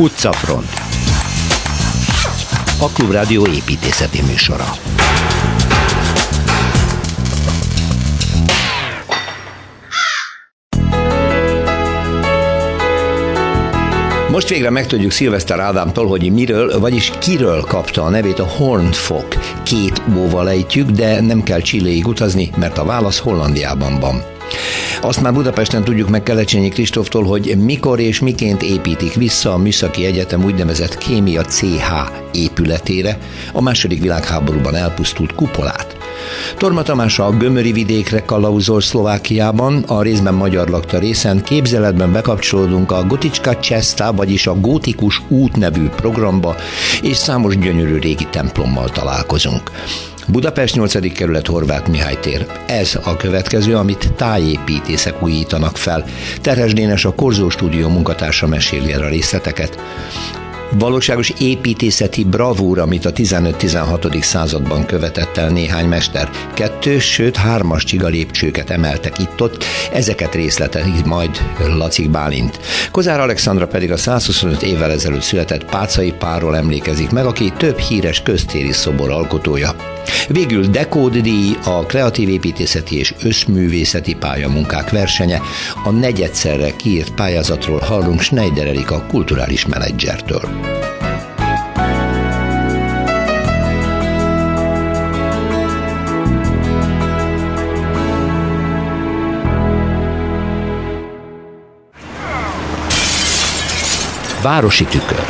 Utcafront A Klubrádió építészeti műsora Most végre megtudjuk Szilveszter Ádámtól, hogy miről, vagyis kiről kapta a nevét a Hornfok. Két óval ejtjük, de nem kell Csilléig utazni, mert a válasz Hollandiában van. Azt már Budapesten tudjuk meg Kelecsényi Kristóftól, hogy mikor és miként építik vissza a Műszaki Egyetem úgynevezett Kémia CH épületére a második világháborúban elpusztult kupolát. Torma Tamás a Gömöri vidékre kalauzol Szlovákiában, a részben magyar lakta részen képzeletben bekapcsolódunk a Goticska Cseszta, vagyis a Gótikus út nevű programba, és számos gyönyörű régi templommal találkozunk. Budapest 8. kerület Horváth Mihály tér. Ez a következő, amit tájépítészek újítanak fel. Terhes Dénes a Korzó Stúdió munkatársa meséli el a részleteket valóságos építészeti bravúr, amit a 15-16. században követett el néhány mester. Kettő, sőt hármas csiga lépcsőket emeltek itt-ott, ezeket részletezik majd Lacik Bálint. Kozár Alexandra pedig a 125 évvel ezelőtt született Pácai párról emlékezik meg, aki több híres köztéri szobor alkotója. Végül Dekód a kreatív építészeti és összművészeti pályamunkák versenye, a negyedszerre kiírt pályázatról hallunk Schneider Erika kulturális menedzsertől. Városi tükör.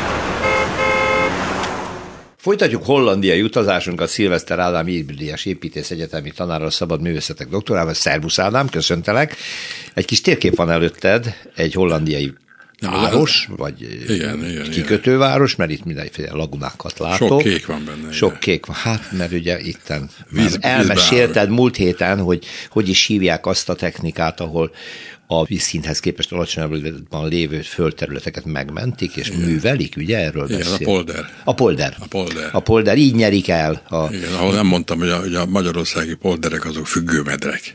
Folytatjuk hollandiai utazásunkat Szilveszter Ádám Írbüdiás építész egyetemi tanára szabad művészetek doktorával. Szervusz Ádám, köszöntelek. Egy kis térkép van előtted, egy hollandiai város, vagy igen, igen, kikötőváros, mert itt mindenféle lagunákat látok. Sok kék van benne. Sok igen. kék van. Hát, mert ugye itten Víz, elmesélted múlt héten, hogy hogy is hívják azt a technikát, ahol a vízszinthez képest alacsonyabban lévő földterületeket megmentik, és Igen. művelik, ugye erről Igen, beszél? a polder. A polder. A polder. A polder, így nyerik el. A... Igen, ahol nem mondtam, hogy a, hogy a magyarországi polderek azok függőmedrek.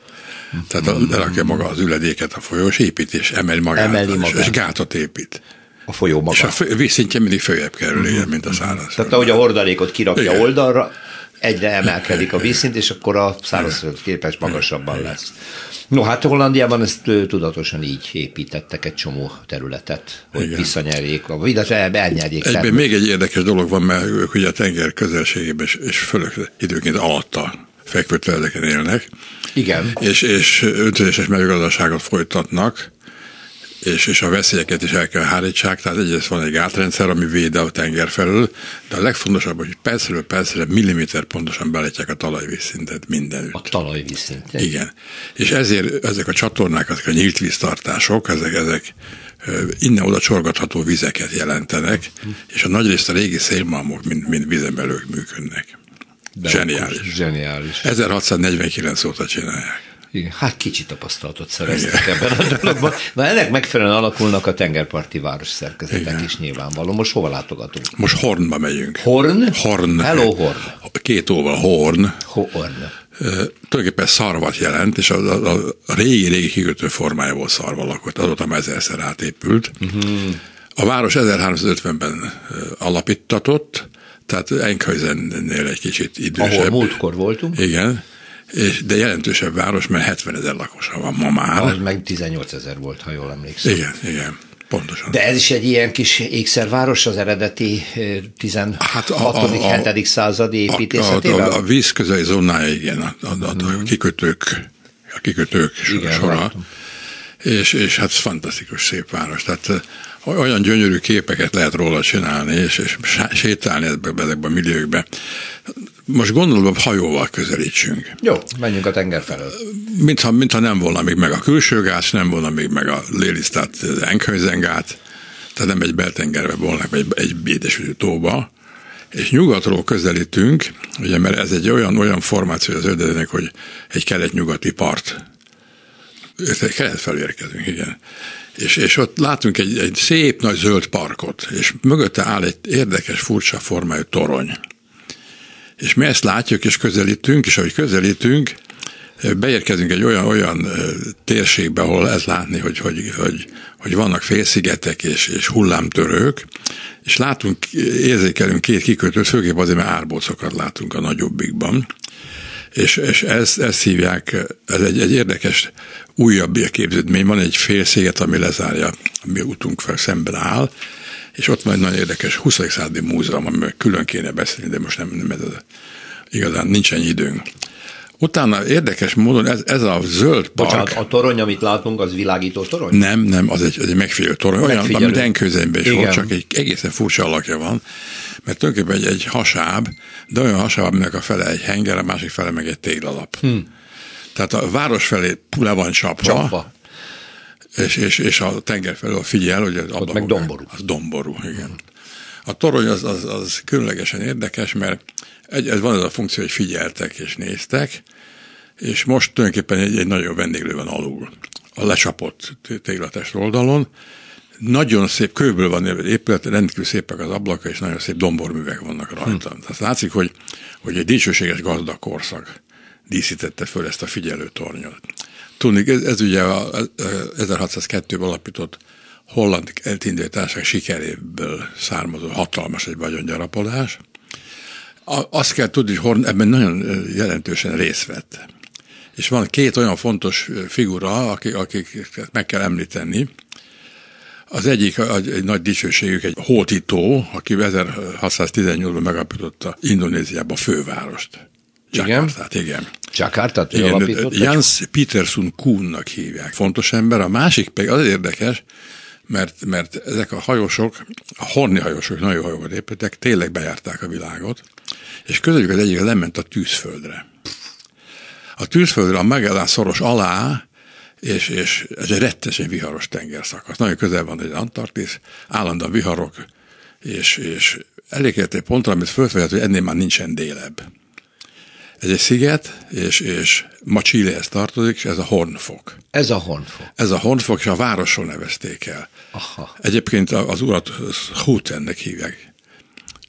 Tehát a, lerakja maga az üledéket a folyó, és épít, és emeli magát, emeli magát. és gátat épít. A folyó maga. És a vízszintje mindig följebb kerül, uh-huh. mint a száraz. Tehát ahogy a hordalékot kirakja Igen. oldalra, egyre emelkedik a vízszint, és akkor a szárazföld képes magasabban lesz. No, hát Hollandiában ezt tudatosan így építettek egy csomó területet, hogy Igen. visszanyerjék, illetve elnyerjék. Egyben még egy érdekes dolog van, mert ők ugye a tenger közelségében és, és fölök időnként alatta fekvő élnek. Igen. És, és öntözéses mezőgazdaságot folytatnak, és, és a veszélyeket is el kell hárítsák, tehát egyrészt van egy gátrendszer, ami véd a tenger felől, de a legfontosabb, hogy percről percre milliméter pontosan beletják a talajvízszintet mindenütt. A talajvízszintet? Igen. És ezért ezek a csatornák, ezek a nyílt víztartások, ezek, ezek innen-oda csorgatható vizeket jelentenek, és a nagy részt a régi szélmalmok mind vízen belül működnek. De zseniális. Zseniális. 1649 óta csinálják. Igen, hát kicsi tapasztalatot szereztek ebben a dologban. Na ennek megfelelően alakulnak a tengerparti város szerkezetek Igen. is nyilvánvaló. Most hova látogatunk? Most Hornba megyünk. Horn? Horn. Hello Horn. Két óval Horn. Horn. Uh, tulajdonképpen szarvat jelent, és a, a, a régi-régi kikötő formája volt szarva lakott, azóta már ezerszer átépült. Uh-huh. A város 1350-ben alapítatott, tehát Enkhuizennél egy kicsit idősebb. Ahol múltkor voltunk. Igen de jelentősebb város, mert 70 ezer lakosa van ma már. Az meg 18 ezer volt, ha jól emlékszem. Igen, igen. Pontosan. De ez is egy ilyen kis ékszerváros az eredeti 16. Hát a, a, a, 7. századi építészetével? A, a, a víz közeli zónája, igen, a, a, a, a kikötők, a kikötők igen, sora. És, és hát fantasztikus szép város. Tehát olyan gyönyörű képeket lehet róla csinálni, és, és sétálni ezekbe, ezekbe a milliókbe. Most gondolom, hajóval közelítsünk. Jó, menjünk a tenger felől. Mintha, mintha nem volna még meg a külső gáz, nem volna még meg a Lélisztát, Enkhuizengát, tehát nem egy beltengerbe volna, egy, egy édesütő tóba, és nyugatról közelítünk, ugye, mert ez egy olyan, olyan formáció az ödelének, hogy egy kelet-nyugati part. Kelet felé érkezünk, igen. És, és ott látunk egy, egy szép nagy zöld parkot, és mögötte áll egy érdekes, furcsa formájú torony. És mi ezt látjuk, és közelítünk, és ahogy közelítünk, beérkezünk egy olyan, olyan térségbe, ahol lehet látni, hogy, hogy, hogy, hogy vannak félszigetek és, és hullámtörők, és látunk, érzékelünk két kikötőt, főképp azért, mert árbócokat látunk a nagyobbikban, és, és ezt, ezt hívják, ez egy, egy érdekes újabb képződmény, van egy félsziget, ami lezárja, ami utunk fel szemben áll, és ott van egy nagyon érdekes 20. századi múzeum, amiről külön kéne beszélni, de most nem, nem ez az, igazán nincs ennyi időnk. Utána érdekes módon ez, ez a zöld park... Bocsánat, a torony, amit látunk, az világító torony? Nem, nem, az egy, egy megfigyelő torony. Olyan, megfigyelő. amit Enkőzenben is volt, csak egy egészen furcsa alakja van, mert tulajdonképpen egy, egy hasáb, de olyan hasáb, aminek a fele egy henger, a másik fele meg egy téglalap. Hmm. Tehát a város felé le van csapva, csapva. És, és, és a tenger felől figyel, hogy az Ott meg domború. Az domború, igen. A torony az, az, az különlegesen érdekes, mert egy, ez van ez a funkció, hogy figyeltek és néztek, és most tulajdonképpen egy, egy nagyon vendéglő van alul, a lecsapott téglatest oldalon. Nagyon szép, kőből van épület, rendkívül szépek az ablaka, és nagyon szép domborművek vannak rajta. Hm. Tehát látszik, hogy, hogy egy dicsőséges gazdag korszak díszítette föl ezt a figyelőtornyot. Tudni, ez, ez ugye a 1602-ben alapított holland eltinduló társaság sikeréből származó hatalmas egy vagyongyarapodás. Azt kell tudni, hogy Horn ebben nagyon jelentősen részt vett. És van két olyan fontos figura, akik, akiket meg kell említeni. Az egyik egy nagy dicsőségük, egy hótító, aki 1618-ban megalapította Indonéziába a fővárost. Jakartát, igen. igen. Jakartát igen, Jans Peterson Kuhnnak hívják. Fontos ember. A másik pedig az érdekes, mert, mert ezek a hajósok, a horni hajósok, nagyon hajókat építettek, tényleg bejárták a világot, és közöttük az egyik lement a tűzföldre. A tűzföldre a Magellan szoros alá, és, és ez egy rettesen viharos tengerszakasz. Nagyon közel van egy Antarktisz, állandóan viharok, és, és elég egy pontra, amit fölfejezett, hogy ennél már nincsen délebb. Ez egy sziget, és, és ma Chilehez tartozik, és ez a Hornfok. Ez a Hornfok. Ez a Hornfok, és a városról nevezték el. Aha. Egyébként az urat Hutennek hívják.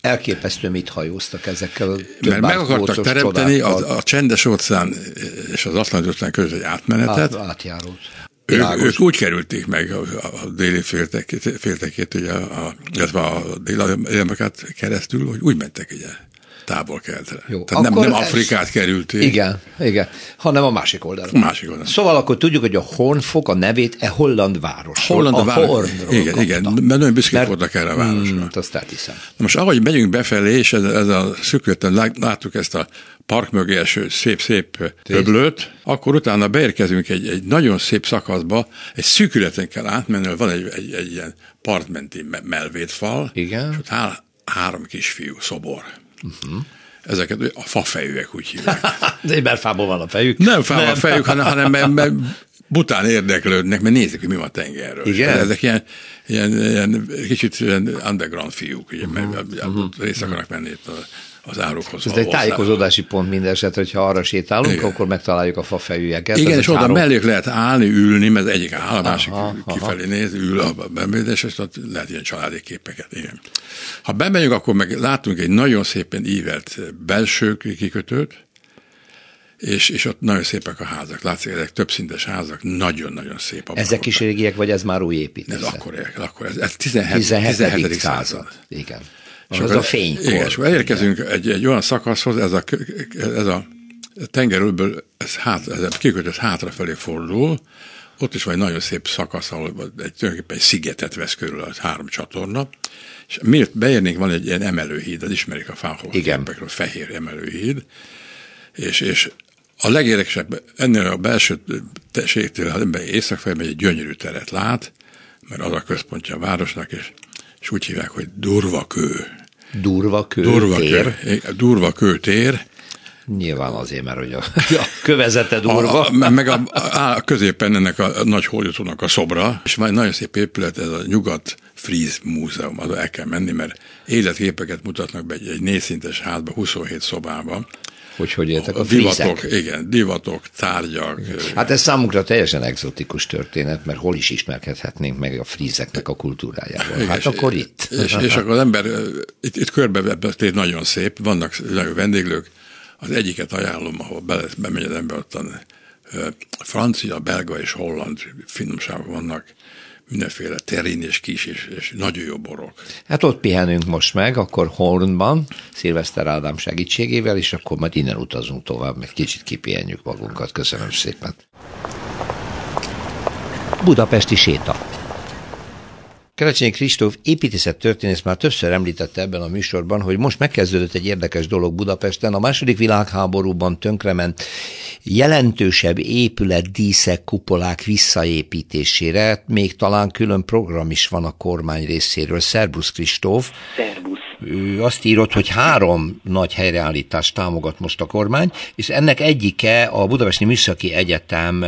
Elképesztő, mit hajóztak ezekkel a Mert meg akartak teremteni a, a csendes óceán és az Atlanti óceán között egy átmenetet. Át, átjárót. Ők, ők úgy kerülték meg a, a déli féltekét, féltekét ugye, a, illetve a déli keresztül, hogy úgy mentek ugye távol keltre. Jó, Tehát nem, nem Afrikát ez... kerülték. Igen, igen, hanem a másik oldalon. A másik oldalon. Szóval akkor tudjuk, hogy a Hornfok a nevét e holland város. Holland a, város. Igen, kapta. igen, mert nagyon büszkék voltak erre a városra. Azt elhiszem. Na most ahogy megyünk befelé, és ez, ez a szükületen láttuk ezt a park mögé eső szép-szép öblőt, akkor utána beérkezünk egy, egy nagyon szép szakaszba, egy szűkületen kell átmenni, van egy, egy, egy ilyen partmenti melvédfal, Igen. és ott áll három kisfiú szobor. Uh-huh. Ezeket a fafejűek úgy hívják. De egy fából van a fejük? Nem fából a fejük, hanem, hanem mert, mert bután érdeklődnek, mert nézik, hogy mi van a tengerről. Igen? Ezek ilyen, ilyen, ilyen kicsit ilyen underground fiúk, ugye, uh-huh. mert uh-huh. részt akarnak menni itt a az árukhoz. Ez egy tájékozódási pont minden eset, hogyha arra sétálunk, Igen. akkor megtaláljuk a fafejűeket. Igen, és oda három... mellék lehet állni, ülni, mert egyik áll, a másik aha, kifelé aha. néz, ül a bemérés, és ott lehet ilyen családi képeket. Igen. Ha bemegyünk, akkor meg látunk egy nagyon szépen ívelt belső kikötőt, és, és ott nagyon szépek a házak. Látszik, ezek többszintes házak, nagyon-nagyon szép. Ezek is régiek, vagy ez már új építés? Ez akkor, akkor ez, ez 17. 17. 17. század. Igen. És az a fénykor. Igen, és elérkezünk egy, egy olyan szakaszhoz, ez a, ez a tengerülből, ez, hát, ez a kikötő hátrafelé fordul, ott is van egy nagyon szép szakasz, ahol egy, tulajdonképpen egy szigetet vesz körül a három csatorna, és miért beérnénk, van egy ilyen emelőhíd, az ismerik a fához. Igen. A fehér emelőhíd, és, és a legérdekesebb, ennél a belső tességtől, ha ember észak megy, egy gyönyörű teret lát, mert az a központja a városnak, és és úgy hívják, hogy durvakő. Durvakő durva tér? Kő, durva tér. Nyilván azért, mert hogy a, a kövezete durva. A, a, meg a, a, középen ennek a, a nagy holjutónak a szobra, és már nagyon szép épület, ez a Nyugat Fríz Múzeum, az el kell menni, mert életképeket mutatnak be egy, egy négyszintes házba, 27 szobában, hogy hogy éltek a, a divatok, igen, divatok, tárgyak. Hát ez számunkra teljesen egzotikus történet, mert hol is ismerkedhetnénk meg a frízeknek a kultúrájával. Hát és, akkor itt. És, és akkor az ember, itt, itt körbe nagyon szép, vannak nagyon vendéglők, az egyiket ajánlom, ahol be, bemegy az ember, ott francia, belga és holland finomságok vannak, mindenféle terin és kis és, és nagyon jó borok. Hát ott pihenünk most meg, akkor Hornban, Szilveszter Ádám segítségével, és akkor majd innen utazunk tovább, meg kicsit kipihenjük magunkat. Köszönöm szépen. Budapesti séta. Kerecsényi Kristóf építészet történész már többször említette ebben a műsorban, hogy most megkezdődött egy érdekes dolog Budapesten. A második világháborúban tönkrement jelentősebb épület, díszek, kupolák visszaépítésére, még talán külön program is van a kormány részéről. Szerbusz Kristóf. Szerbusz. Ő azt írott, hogy három nagy helyreállítást támogat most a kormány, és ennek egyike a Budapesti Műszaki Egyetem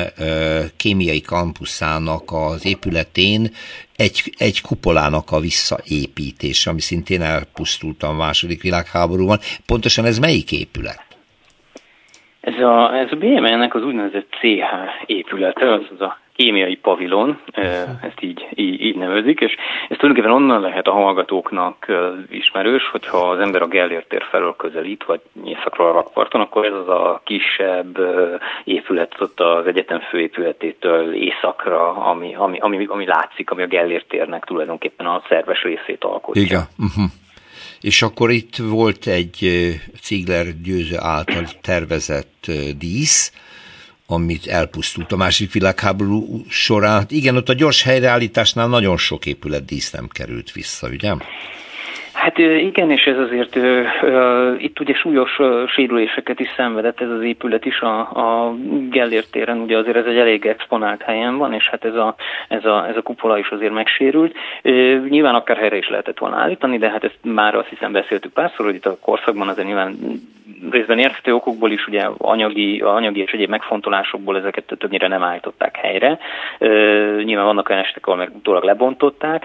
kémiai kampuszának az épületén egy, egy kupolának a visszaépítése, ami szintén elpusztult a második világháborúban. Pontosan ez melyik épület? Ez a, ez a BMN-nek az úgynevezett CH épülete, az az a kémiai pavilon, ezt így, így, így nevezik, és ez tulajdonképpen onnan lehet a hallgatóknak ismerős, hogyha az ember a Gellért tér felől közelít, vagy északról a rakparton, akkor ez az a kisebb épület ott az egyetem főépületétől északra, ami, ami, ami, ami látszik, ami a Gellért térnek tulajdonképpen a szerves részét alkotja. Igen. Uh-huh. És akkor itt volt egy Ziegler győző által tervezett dísz, amit elpusztult a második világháború során. Igen, ott a gyors helyreállításnál nagyon sok épület dísz nem került vissza, ugye? Hát igen, és ez azért itt ugye súlyos sérüléseket is szenvedett ez az épület is a, a Gellért téren, ugye azért ez egy elég exponált helyen van, és hát ez a, ez a, ez a kupola is azért megsérült. Nyilván akár helyre is lehetett volna állítani, de hát ezt már azt hiszem beszéltük párszor, hogy itt a korszakban azért nyilván részben érthető okokból is, ugye anyagi, anyagi és egyéb megfontolásokból ezeket többnyire nem állították helyre. Nyilván vannak olyan esetek, ahol meg utólag lebontották.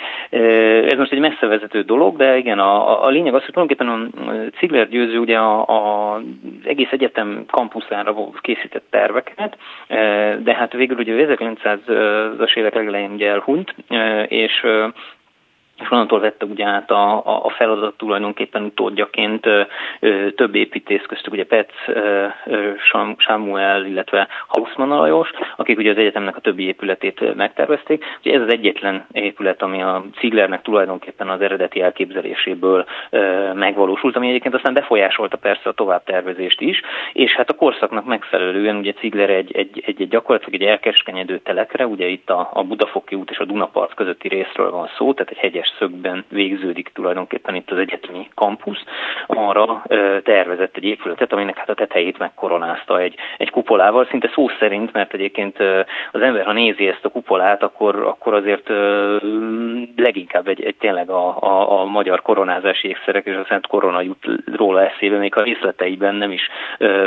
Ez most egy messze vezető dolog, de igen, a, a lényeg az, hogy tulajdonképpen a Cigler győző ugye az egész egyetem kampuszára készített terveket, de hát végül ugye 1900-as évek legelején ugye elhunyt, és és onnantól vette ugye át a, a feladat tulajdonképpen utódjaként több építész köztük, ugye Petz, ö, Samuel, illetve Hausmann Lajos, akik ugye az egyetemnek a többi épületét megtervezték. Ugye ez az egyetlen épület, ami a Zieglernek tulajdonképpen az eredeti elképzeléséből megvalósult, ami egyébként aztán befolyásolta persze a továbbtervezést is, és hát a korszaknak megfelelően ugye Ziegler egy, egy, egy, egy gyakorlatilag egy elkeskenyedő telekre, ugye itt a, a Budafoki út és a Dunapart közötti részről van szó, tehát egy hegyes szögben végződik tulajdonképpen itt az egyetemi kampusz, arra tervezett egy épületet, aminek hát a tetejét megkoronázta egy, egy kupolával, szinte szó szerint, mert egyébként az ember, ha nézi ezt a kupolát, akkor, akkor azért leginkább egy, egy tényleg a, a, a magyar koronázási ékszerek és a Szent Korona jut róla eszébe, még a részleteiben nem is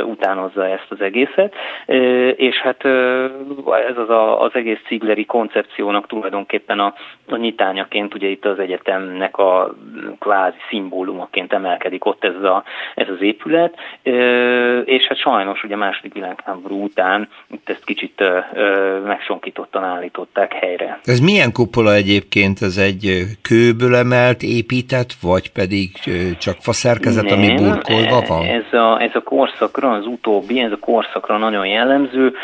utánozza ezt az egészet, és hát ez az a, az egész cigleri koncepciónak tulajdonképpen a, a nyitányaként ugye itt az egyetemnek a kvázi szimbólumaként emelkedik ott ez, a, ez az épület, és hát sajnos ugye második világháború után itt ezt kicsit megsonkítottan állították helyre. Ez milyen kupola egyébként? Ez egy kőből emelt, épített, vagy pedig csak faszerkezet, ami burkolva van? Ez a, ez a korszakra, az utóbbi, ez a korszakra nagyon jellemző,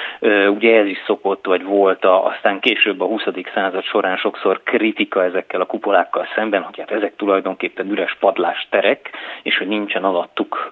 ugye ez is szokott, vagy volt, a, aztán később a 20. század során sokszor kritika ezekkel a kupolákkal kupolákkal szemben, hogy hát ezek tulajdonképpen üres padlásterek, és hogy nincsen alattuk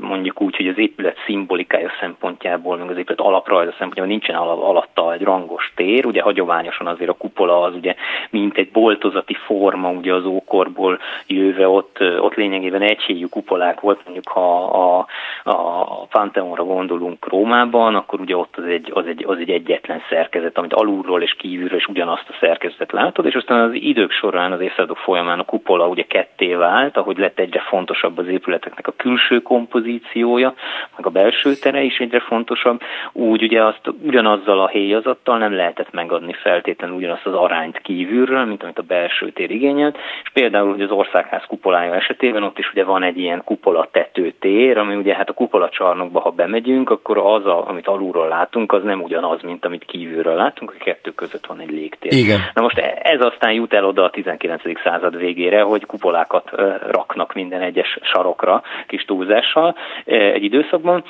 mondjuk úgy, hogy az épület szimbolikája szempontjából, meg az épület alaprajza szempontjából nincsen alatta egy rangos tér, ugye hagyományosan azért a kupola az ugye mint egy boltozati forma, ugye az ókorból jöve ott, ott lényegében egyhéjű kupolák volt, mondjuk ha a, a Pantheonra gondolunk Rómában, akkor ugye ott az egy, az egy, az egy egyetlen szerkezet, amit alulról és kívülről is ugyanazt a szerkezetet látod, és aztán az idők során során, az évszázadok folyamán a kupola ugye ketté vált, ahogy lett egyre fontosabb az épületeknek a külső kompozíciója, meg a belső tere is egyre fontosabb, úgy ugye azt ugyanazzal a héjazattal nem lehetett megadni feltétlenül ugyanazt az arányt kívülről, mint amit a belső tér igényelt, és például hogy az országház kupolája esetében ott is ugye van egy ilyen kupola tetőtér, ami ugye hát a kupola csarnokba, ha bemegyünk, akkor az, a, amit alulról látunk, az nem ugyanaz, mint amit kívülről látunk, a kettő között van egy légtér. Igen. Na most ez aztán jut el oda a 19. század végére, hogy kupolákat raknak minden egyes sarokra kis túlzással egy időszakban,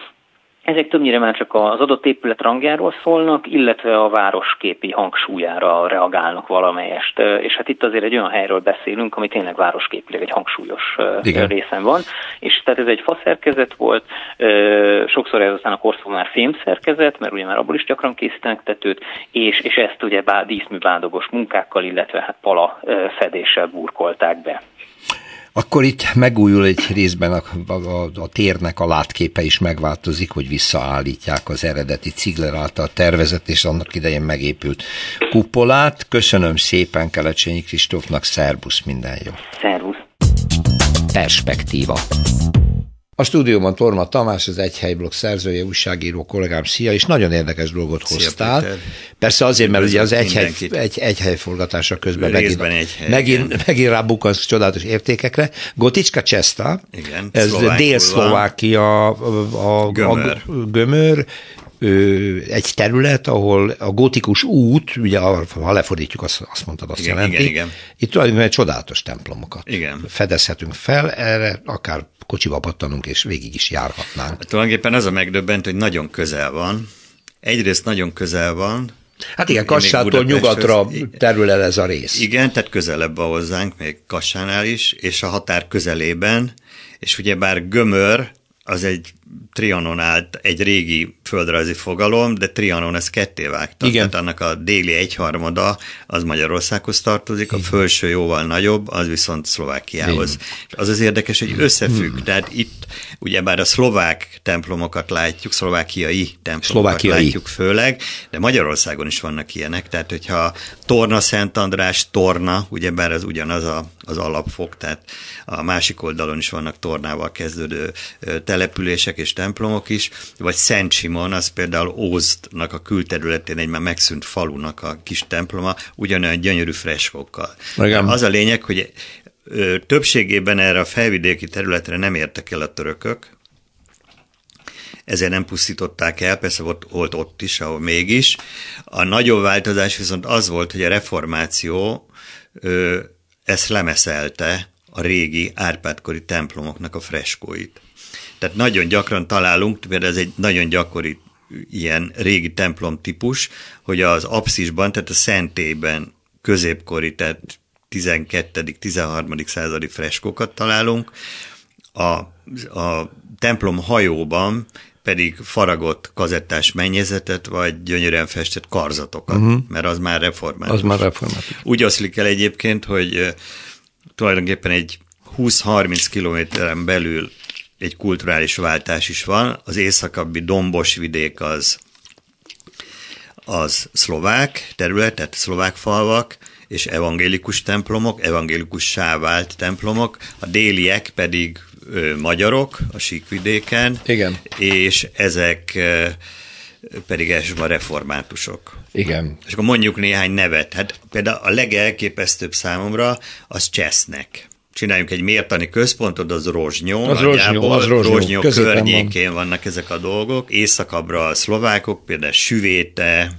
ezek többnyire már csak az adott épület rangjáról szólnak, illetve a városképi hangsúlyára reagálnak valamelyest. És hát itt azért egy olyan helyről beszélünk, ami tényleg városképileg egy hangsúlyos Igen. részen van. És tehát ez egy faszerkezet volt, sokszor ez aztán a korszak már fémszerkezet, mert ugye már abból is gyakran készítenek tetőt, és, és ezt ugye bá, díszmű bádogos munkákkal, illetve hát pala fedéssel burkolták be. Akkor itt megújul egy részben a, a, a térnek a látképe is megváltozik, hogy visszaállítják az eredeti Cigler által tervezett és annak idején megépült kupolát. Köszönöm szépen Kelecsényi Kristófnak, szervusz, minden jó. Szervusz. Perspektíva. A stúdióban Torma Tamás, az Egy Helyblog szerzője, újságíró kollégám, szia, és nagyon érdekes dolgot Szia, hoztál. Péter. Persze azért, mert ugye az egy hely, egy, egy hely forgatása közben megint, egy hely, megint, megint rábukasz csodálatos értékekre. Goticska Cseszta, igen, ez Dél-Szlovákia, a, a, gömör. a gömör, egy terület, ahol a gótikus út, ugye ha lefordítjuk, azt, azt mondtad, azt igen, jelenti, igen, igen. itt tulajdonképpen csodálatos templomokat igen. fedezhetünk fel, erre akár kocsiba pattanunk, és végig is járhatnánk. Hát, tulajdonképpen az a megdöbbent, hogy nagyon közel van. Egyrészt nagyon közel van, Hát igen, Kassától nyugatra terül el ez a rész. Igen, tehát közelebb a hozzánk, még Kassánál is, és a határ közelében, és ugyebár Gömör, az egy Trianon állt egy régi földrajzi fogalom, de Trianon ez ketté vágta. Igen. Tehát annak a déli egyharmada az Magyarországhoz tartozik, a felső jóval nagyobb, az viszont Szlovákiához. Igen. Az az érdekes, hogy összefügg. Hmm. Tehát itt ugyebár a szlovák templomokat látjuk, szlovákiai templomokat szlovákiai. látjuk főleg, de Magyarországon is vannak ilyenek. Tehát, hogyha Torna Szent András, Torna, ugyebár az ugyanaz a, az alapfok, tehát a másik oldalon is vannak tornával kezdődő települések és templomok is, vagy Szent Simon, az például Ózdnak a külterületén egy már megszűnt falunak a kis temploma, ugyanolyan gyönyörű freskókkal. Igen. Az a lényeg, hogy többségében erre a felvidéki területre nem értek el a törökök, ezért nem pusztították el, persze volt, volt ott is, ahol mégis. A nagyobb változás viszont az volt, hogy a reformáció ö, ezt lemeszelte a régi Árpádkori templomoknak a freskóit. Tehát nagyon gyakran találunk, például ez egy nagyon gyakori ilyen régi templom típus, hogy az apszisban, tehát a szentében középkori, tehát 12. 13. századi freskókat találunk, a, a templom hajóban pedig faragott kazettás mennyezetet, vagy gyönyörűen festett karzatokat, uh-huh. mert az már református. Az már református. Úgy oszlik el egyébként, hogy tulajdonképpen egy 20-30 kilométeren belül egy kulturális váltás is van. Az északabbi dombos vidék az, az szlovák terület, tehát szlovák falvak, és evangélikus templomok, evangélikus vált templomok, a déliek pedig ö, magyarok a síkvidéken, Igen. és ezek ö, pedig elsősorban reformátusok. Igen. És akkor mondjuk néhány nevet. Hát például a legelképesztőbb számomra az Csesznek csináljunk egy mértani központot, az Rozsnyó, az Rozsnyó, az Rozsnyó, Rozsnyó környékén van. vannak ezek a dolgok. Északabbra a szlovákok, például Süvéte,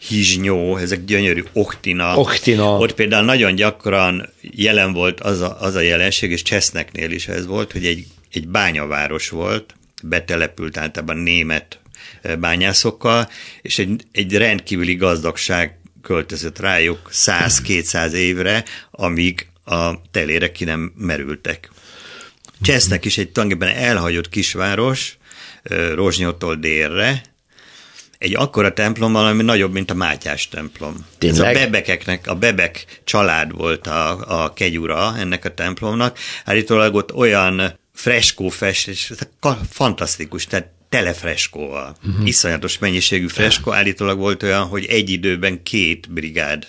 Hizsnyó, ezek gyönyörű Oktina. Oktina. Ott például nagyon gyakran jelen volt az a, az a jelenség, és Cseszneknél is ez volt, hogy egy, egy bányaváros volt, betelepült általában német eh, bányászokkal, és egy, egy rendkívüli gazdagság költözött rájuk 100-200 évre, amíg a telére ki nem merültek. Csesznek is egy tulajdonképpen elhagyott kisváros, Rozsnyótól délre, egy akkora templom, ami nagyobb, mint a Mátyás templom. Tényleg? Ez a bebekeknek, a bebek család volt a, a kegyura ennek a templomnak. Állítólag ott olyan freskó festés, fantasztikus, tehát tele freskóval. Uh-huh. Iszonyatos mennyiségű freskó, állítólag volt olyan, hogy egy időben két brigád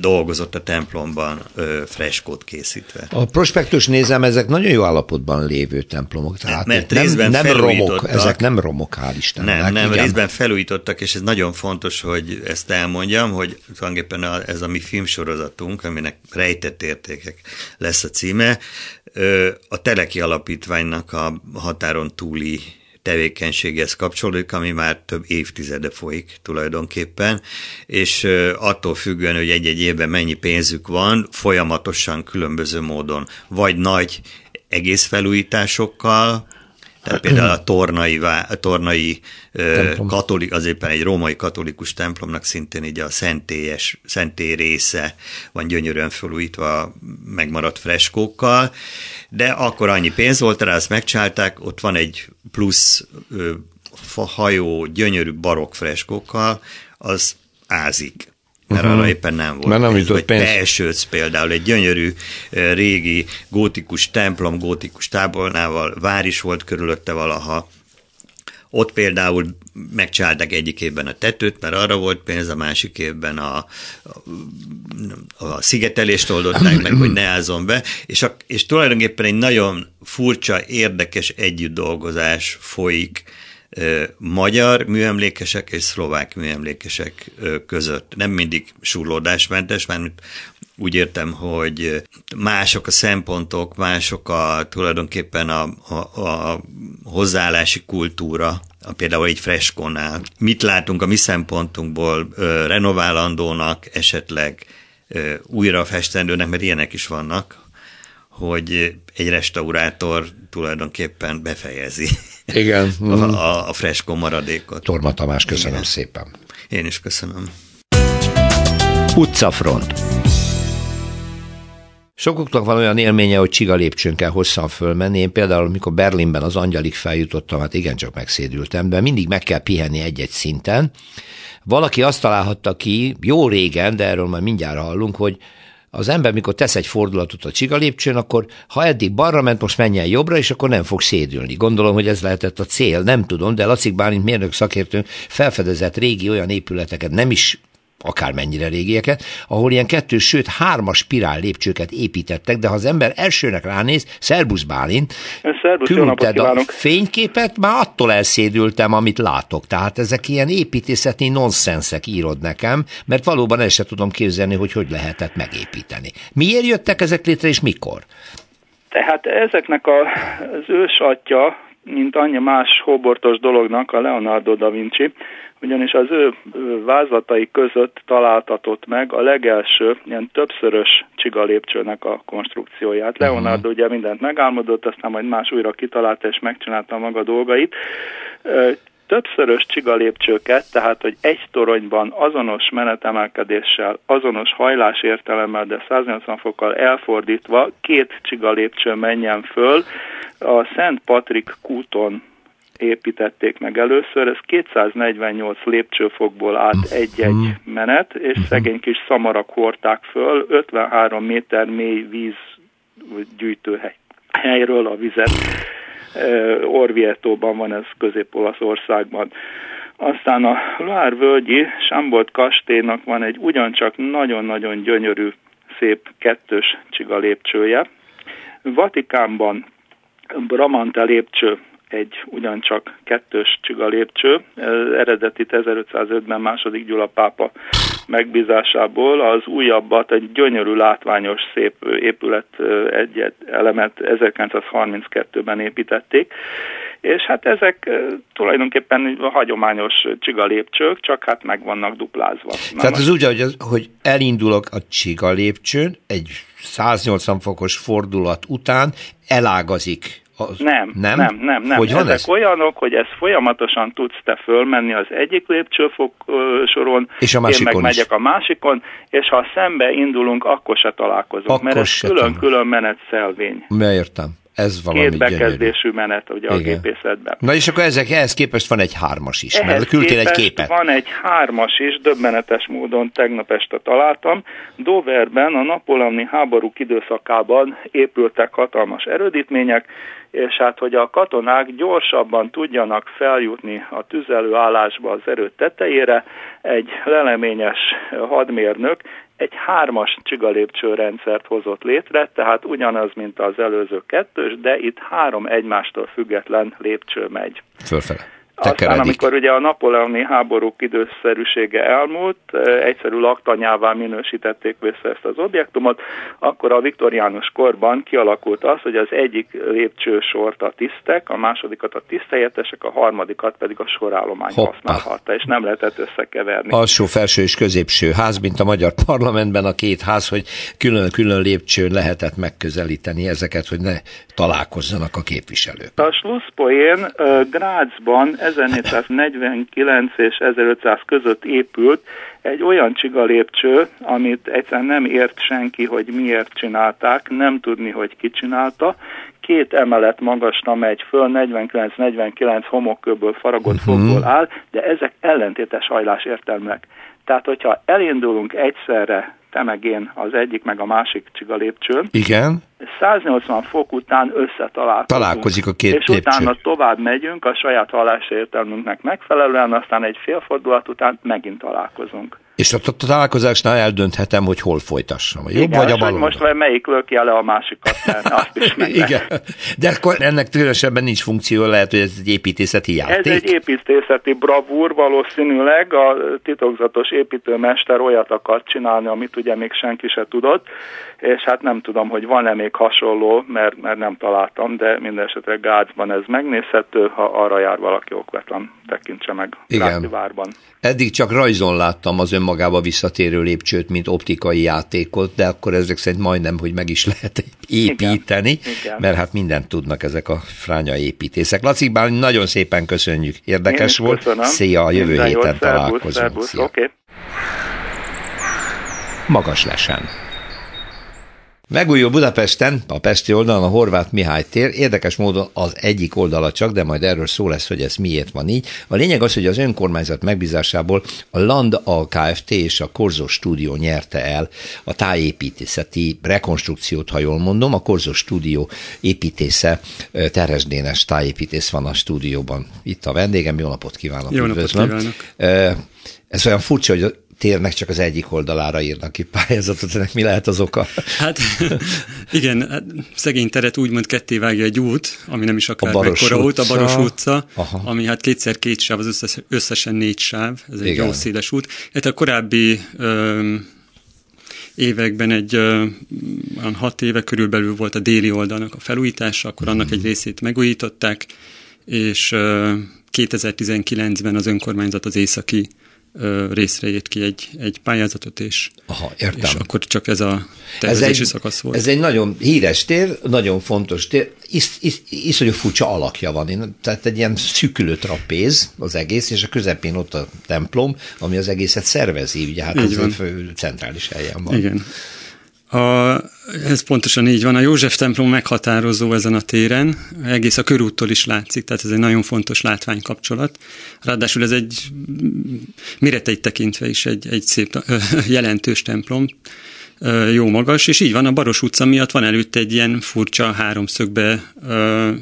dolgozott a templomban ö, freskót készítve. A prospektus nézem, ezek nagyon jó állapotban lévő templomok. Tehát Mert nem, részben nem romok, ezek nem romok, hál' Istennek. Nem, nem, igen. részben felújítottak, és ez nagyon fontos, hogy ezt elmondjam, hogy tulajdonképpen ez a mi filmsorozatunk, aminek rejtett értékek lesz a címe, a Teleki Alapítványnak a határon túli tevékenységhez kapcsolódik, ami már több évtizede folyik tulajdonképpen, és attól függően, hogy egy-egy évben mennyi pénzük van, folyamatosan különböző módon, vagy nagy egész felújításokkal, Tehát például a tornai, a tornai katolik, az éppen egy római katolikus templomnak szintén így a szentélyes, szentély része van gyönyörűen felújítva megmaradt freskókkal, de akkor annyi pénz volt rá, azt megcsinálták, ott van egy plusz hajó gyönyörű barokk freskókkal, az ázik mert uh-huh. arra éppen nem volt. Mert nem jutott pénz. Belsőc például egy gyönyörű régi gótikus templom, gótikus tábornával, vár is volt körülötte valaha. Ott például megcsinálták egyik évben a tetőt, mert arra volt pénz, a másik évben a, a, a szigetelést oldották meg, hogy ne álljon be, és, a, és tulajdonképpen egy nagyon furcsa, érdekes együttdolgozás folyik magyar műemlékesek és szlovák műemlékesek között. Nem mindig surlódásmentes, mert úgy értem, hogy mások a szempontok, mások a tulajdonképpen a, a, a hozzáállási kultúra, a például egy freskónál. Mit látunk a mi szempontunkból renoválandónak, esetleg újra festendőnek, mert ilyenek is vannak, hogy egy restaurátor tulajdonképpen befejezi Igen. a, a, a freskó maradékot. Torma Tamás, köszönöm Igen. szépen. Én is köszönöm. Utcafront. Sokuknak van olyan élménye, hogy csiga lépcsőn kell hosszan fölmenni. Én például, amikor Berlinben az angyalig feljutottam, hát igencsak megszédültem, de mindig meg kell pihenni egy-egy szinten. Valaki azt találhatta ki, jó régen, de erről majd mindjárt hallunk, hogy az ember, mikor tesz egy fordulatot a csiga lépcsőn, akkor ha eddig balra ment, most menjen jobbra, és akkor nem fog szédülni. Gondolom, hogy ez lehetett a cél, nem tudom, de Lacik Bálint mérnök szakértő felfedezett régi olyan épületeket, nem is akármennyire régieket, ahol ilyen kettő, sőt hármas spirál lépcsőket építettek, de ha az ember elsőnek ránéz, Szerbusz Bálint, küldted a fényképet, már attól elszédültem, amit látok. Tehát ezek ilyen építészeti nonszenszek írod nekem, mert valóban el sem tudom képzelni, hogy hogy lehetett megépíteni. Miért jöttek ezek létre, és mikor? Tehát ezeknek a, az ősatja, mint annyi más hóbortos dolognak, a Leonardo da Vinci, ugyanis az ő vázlatai között találtatott meg a legelső ilyen többszörös csiga lépcsőnek a konstrukcióját. Uh-huh. Leonardo ugye mindent megálmodott, aztán majd más újra kitalálta és megcsinálta maga dolgait. Többszörös csiga lépcsőket, tehát hogy egy toronyban azonos menetemelkedéssel, azonos hajlás értelemmel, de 180 fokkal elfordítva két csiga lépcső menjen föl, a Szent Patrik kúton építették meg először, ez 248 lépcsőfokból állt egy-egy mhm. menet, és mhm. szegény kis szamarak hordták föl, 53 méter mély víz gyűjtőhely helyről a vizet. Orvietóban van ez Közép-Olaszországban. Aztán a Loire völgyi Sambolt kastélynak van egy ugyancsak nagyon-nagyon gyönyörű, szép kettős csiga lépcsője. Vatikánban Bramante lépcső egy ugyancsak kettős csiga lépcső, eredeti 1505-ben második Gyula pápa megbízásából az újabbat, egy gyönyörű, látványos, szép épület egy elemet 1932-ben építették, és hát ezek tulajdonképpen hagyományos csiga lépcsők, csak hát meg vannak duplázva. Tehát az úgy, hogy, hogy elindulok a csiga lépcsőn, egy 180 fokos fordulat után elágazik az, nem, nem, nem, nem, nem. Hogy van Ezek ez? olyanok, hogy ezt folyamatosan tudsz te fölmenni az egyik lépcsőfok soron, és a én meg is. megyek a másikon, és ha szembe indulunk, akkor se találkozunk, akkor mert ez külön-külön menetszelvény. Értem. Ez valami Két bekezdésű gyönyörű. menet ugye Igen. a gépészetben. Na és akkor ezek, ehhez képest van egy hármas is, ehhez mert küldtél egy képet. van egy hármas is, döbbenetes módon tegnap este találtam. Doverben a napolani háborúk időszakában épültek hatalmas erődítmények, és hát, hogy a katonák gyorsabban tudjanak feljutni a tüzelőállásba az erőt tetejére, egy leleményes hadmérnök egy hármas csigalépcsőrendszert hozott létre, tehát ugyanaz, mint az előző kettős, de itt három egymástól független lépcső megy. Fölfele. Tekeredik. Aztán, amikor ugye a napoleoni háborúk időszerűsége elmúlt, egyszerű laktanyává minősítették vissza ezt az objektumot, akkor a viktoriánus korban kialakult az, hogy az egyik lépcsősort a tisztek, a másodikat a tiszteljetesek, a harmadikat pedig a sorállomány Hoppá. használhatta, és nem lehetett összekeverni. Alsó, felső és középső ház, mint a magyar parlamentben a két ház, hogy külön-külön lépcsőn lehetett megközelíteni ezeket, hogy ne találkozzanak a képviselők. A Schlusspoén Grácsban 1449 és 1500 között épült egy olyan csiga lépcső, amit egyszerűen nem ért senki, hogy miért csinálták, nem tudni, hogy ki csinálta. Két emelet magasra megy föl, 49-49 homokköből faragott uh-huh. fokból áll, de ezek ellentétes hajlás értelmek. Tehát, hogyha elindulunk egyszerre te meg én az egyik, meg a másik csiga lépcsőn. Igen. 180 fok után összetalálkozunk. Találkozik a két És lépcső. utána tovább megyünk a saját hallásértelmünknek megfelelően, aztán egy félfordulat után megint találkozunk. És a találkozásnál eldönthetem, hogy hol folytassam. A jobb Igen, vagy a bal most melyik löki le a másikat, azt is meg Igen. De akkor ennek különösebben nincs funkció, lehet, hogy ez egy építészeti játék. Ez egy építészeti bravúr, valószínűleg a titokzatos építőmester olyat akart csinálni, amit ugye még senki se tudott, és hát nem tudom, hogy van-e még hasonló, mert, mert nem találtam, de minden esetre Gácsban ez megnézhető, ha arra jár valaki okvetlen, tekintse meg Igen. várban. Eddig csak rajzon láttam az önmagába visszatérő lépcsőt, mint optikai játékot, de akkor ezek szerint majdnem, hogy meg is lehet építeni, Igen. Igen. mert hát mindent tudnak ezek a fránya építészek. Laci Bálint, nagyon szépen köszönjük, érdekes volt. köszönöm. Szia, a jövő Minden héten jót, szervusz, találkozunk. szervusz, Szia. Oké. Magas lesen. Megújul Budapesten, a Pesti oldalon a Horváth Mihály tér, érdekes módon az egyik oldala csak, de majd erről szó lesz, hogy ez miért van így. A lényeg az, hogy az önkormányzat megbízásából a Land a Kft. és a Korzó Stúdió nyerte el a tájépítészeti rekonstrukciót, ha jól mondom. A Korzó Stúdió építésze, Teres Dénes tájépítész van a stúdióban. Itt a vendégem, jó napot kívánok, Jó napot üdvözlöm. kívánok. Ez olyan furcsa, hogy térnek csak az egyik oldalára írnak ki pályázatot, ennek mi lehet az oka? Hát igen, hát szegény teret úgymond ketté vágja egy út, ami nem is akár Baros mekkora út, a. Baros utca, Aha. ami hát kétszer két sáv, az összes, összesen négy sáv, ez egy Igen. jó széles út. Hát a korábbi ö, években egy olyan hat éve körülbelül volt a déli oldalnak a felújítása, akkor annak Mhm. egy részét megújították, és ö, 2019-ben az önkormányzat az északi részre írt ki egy, egy pályázatot, és, Aha, értem. és akkor csak ez a Ez tervezési egy, szakasz volt. ez egy nagyon híres tér, nagyon fontos tér, is, is, iszonyú furcsa alakja van, tehát egy ilyen szűkülő trapéz az egész, és a közepén ott a templom, ami az egészet szervezi, ugye hát Így ez van. a fő, centrális helyen van. Igen. A, ez pontosan így van. A József templom meghatározó ezen a téren, egész a körúttól is látszik, tehát ez egy nagyon fontos látványkapcsolat. Ráadásul ez egy méreteit tekintve is egy, egy szép, jelentős templom, jó magas, és így van, a Baros utca miatt van előtt egy ilyen furcsa háromszögbe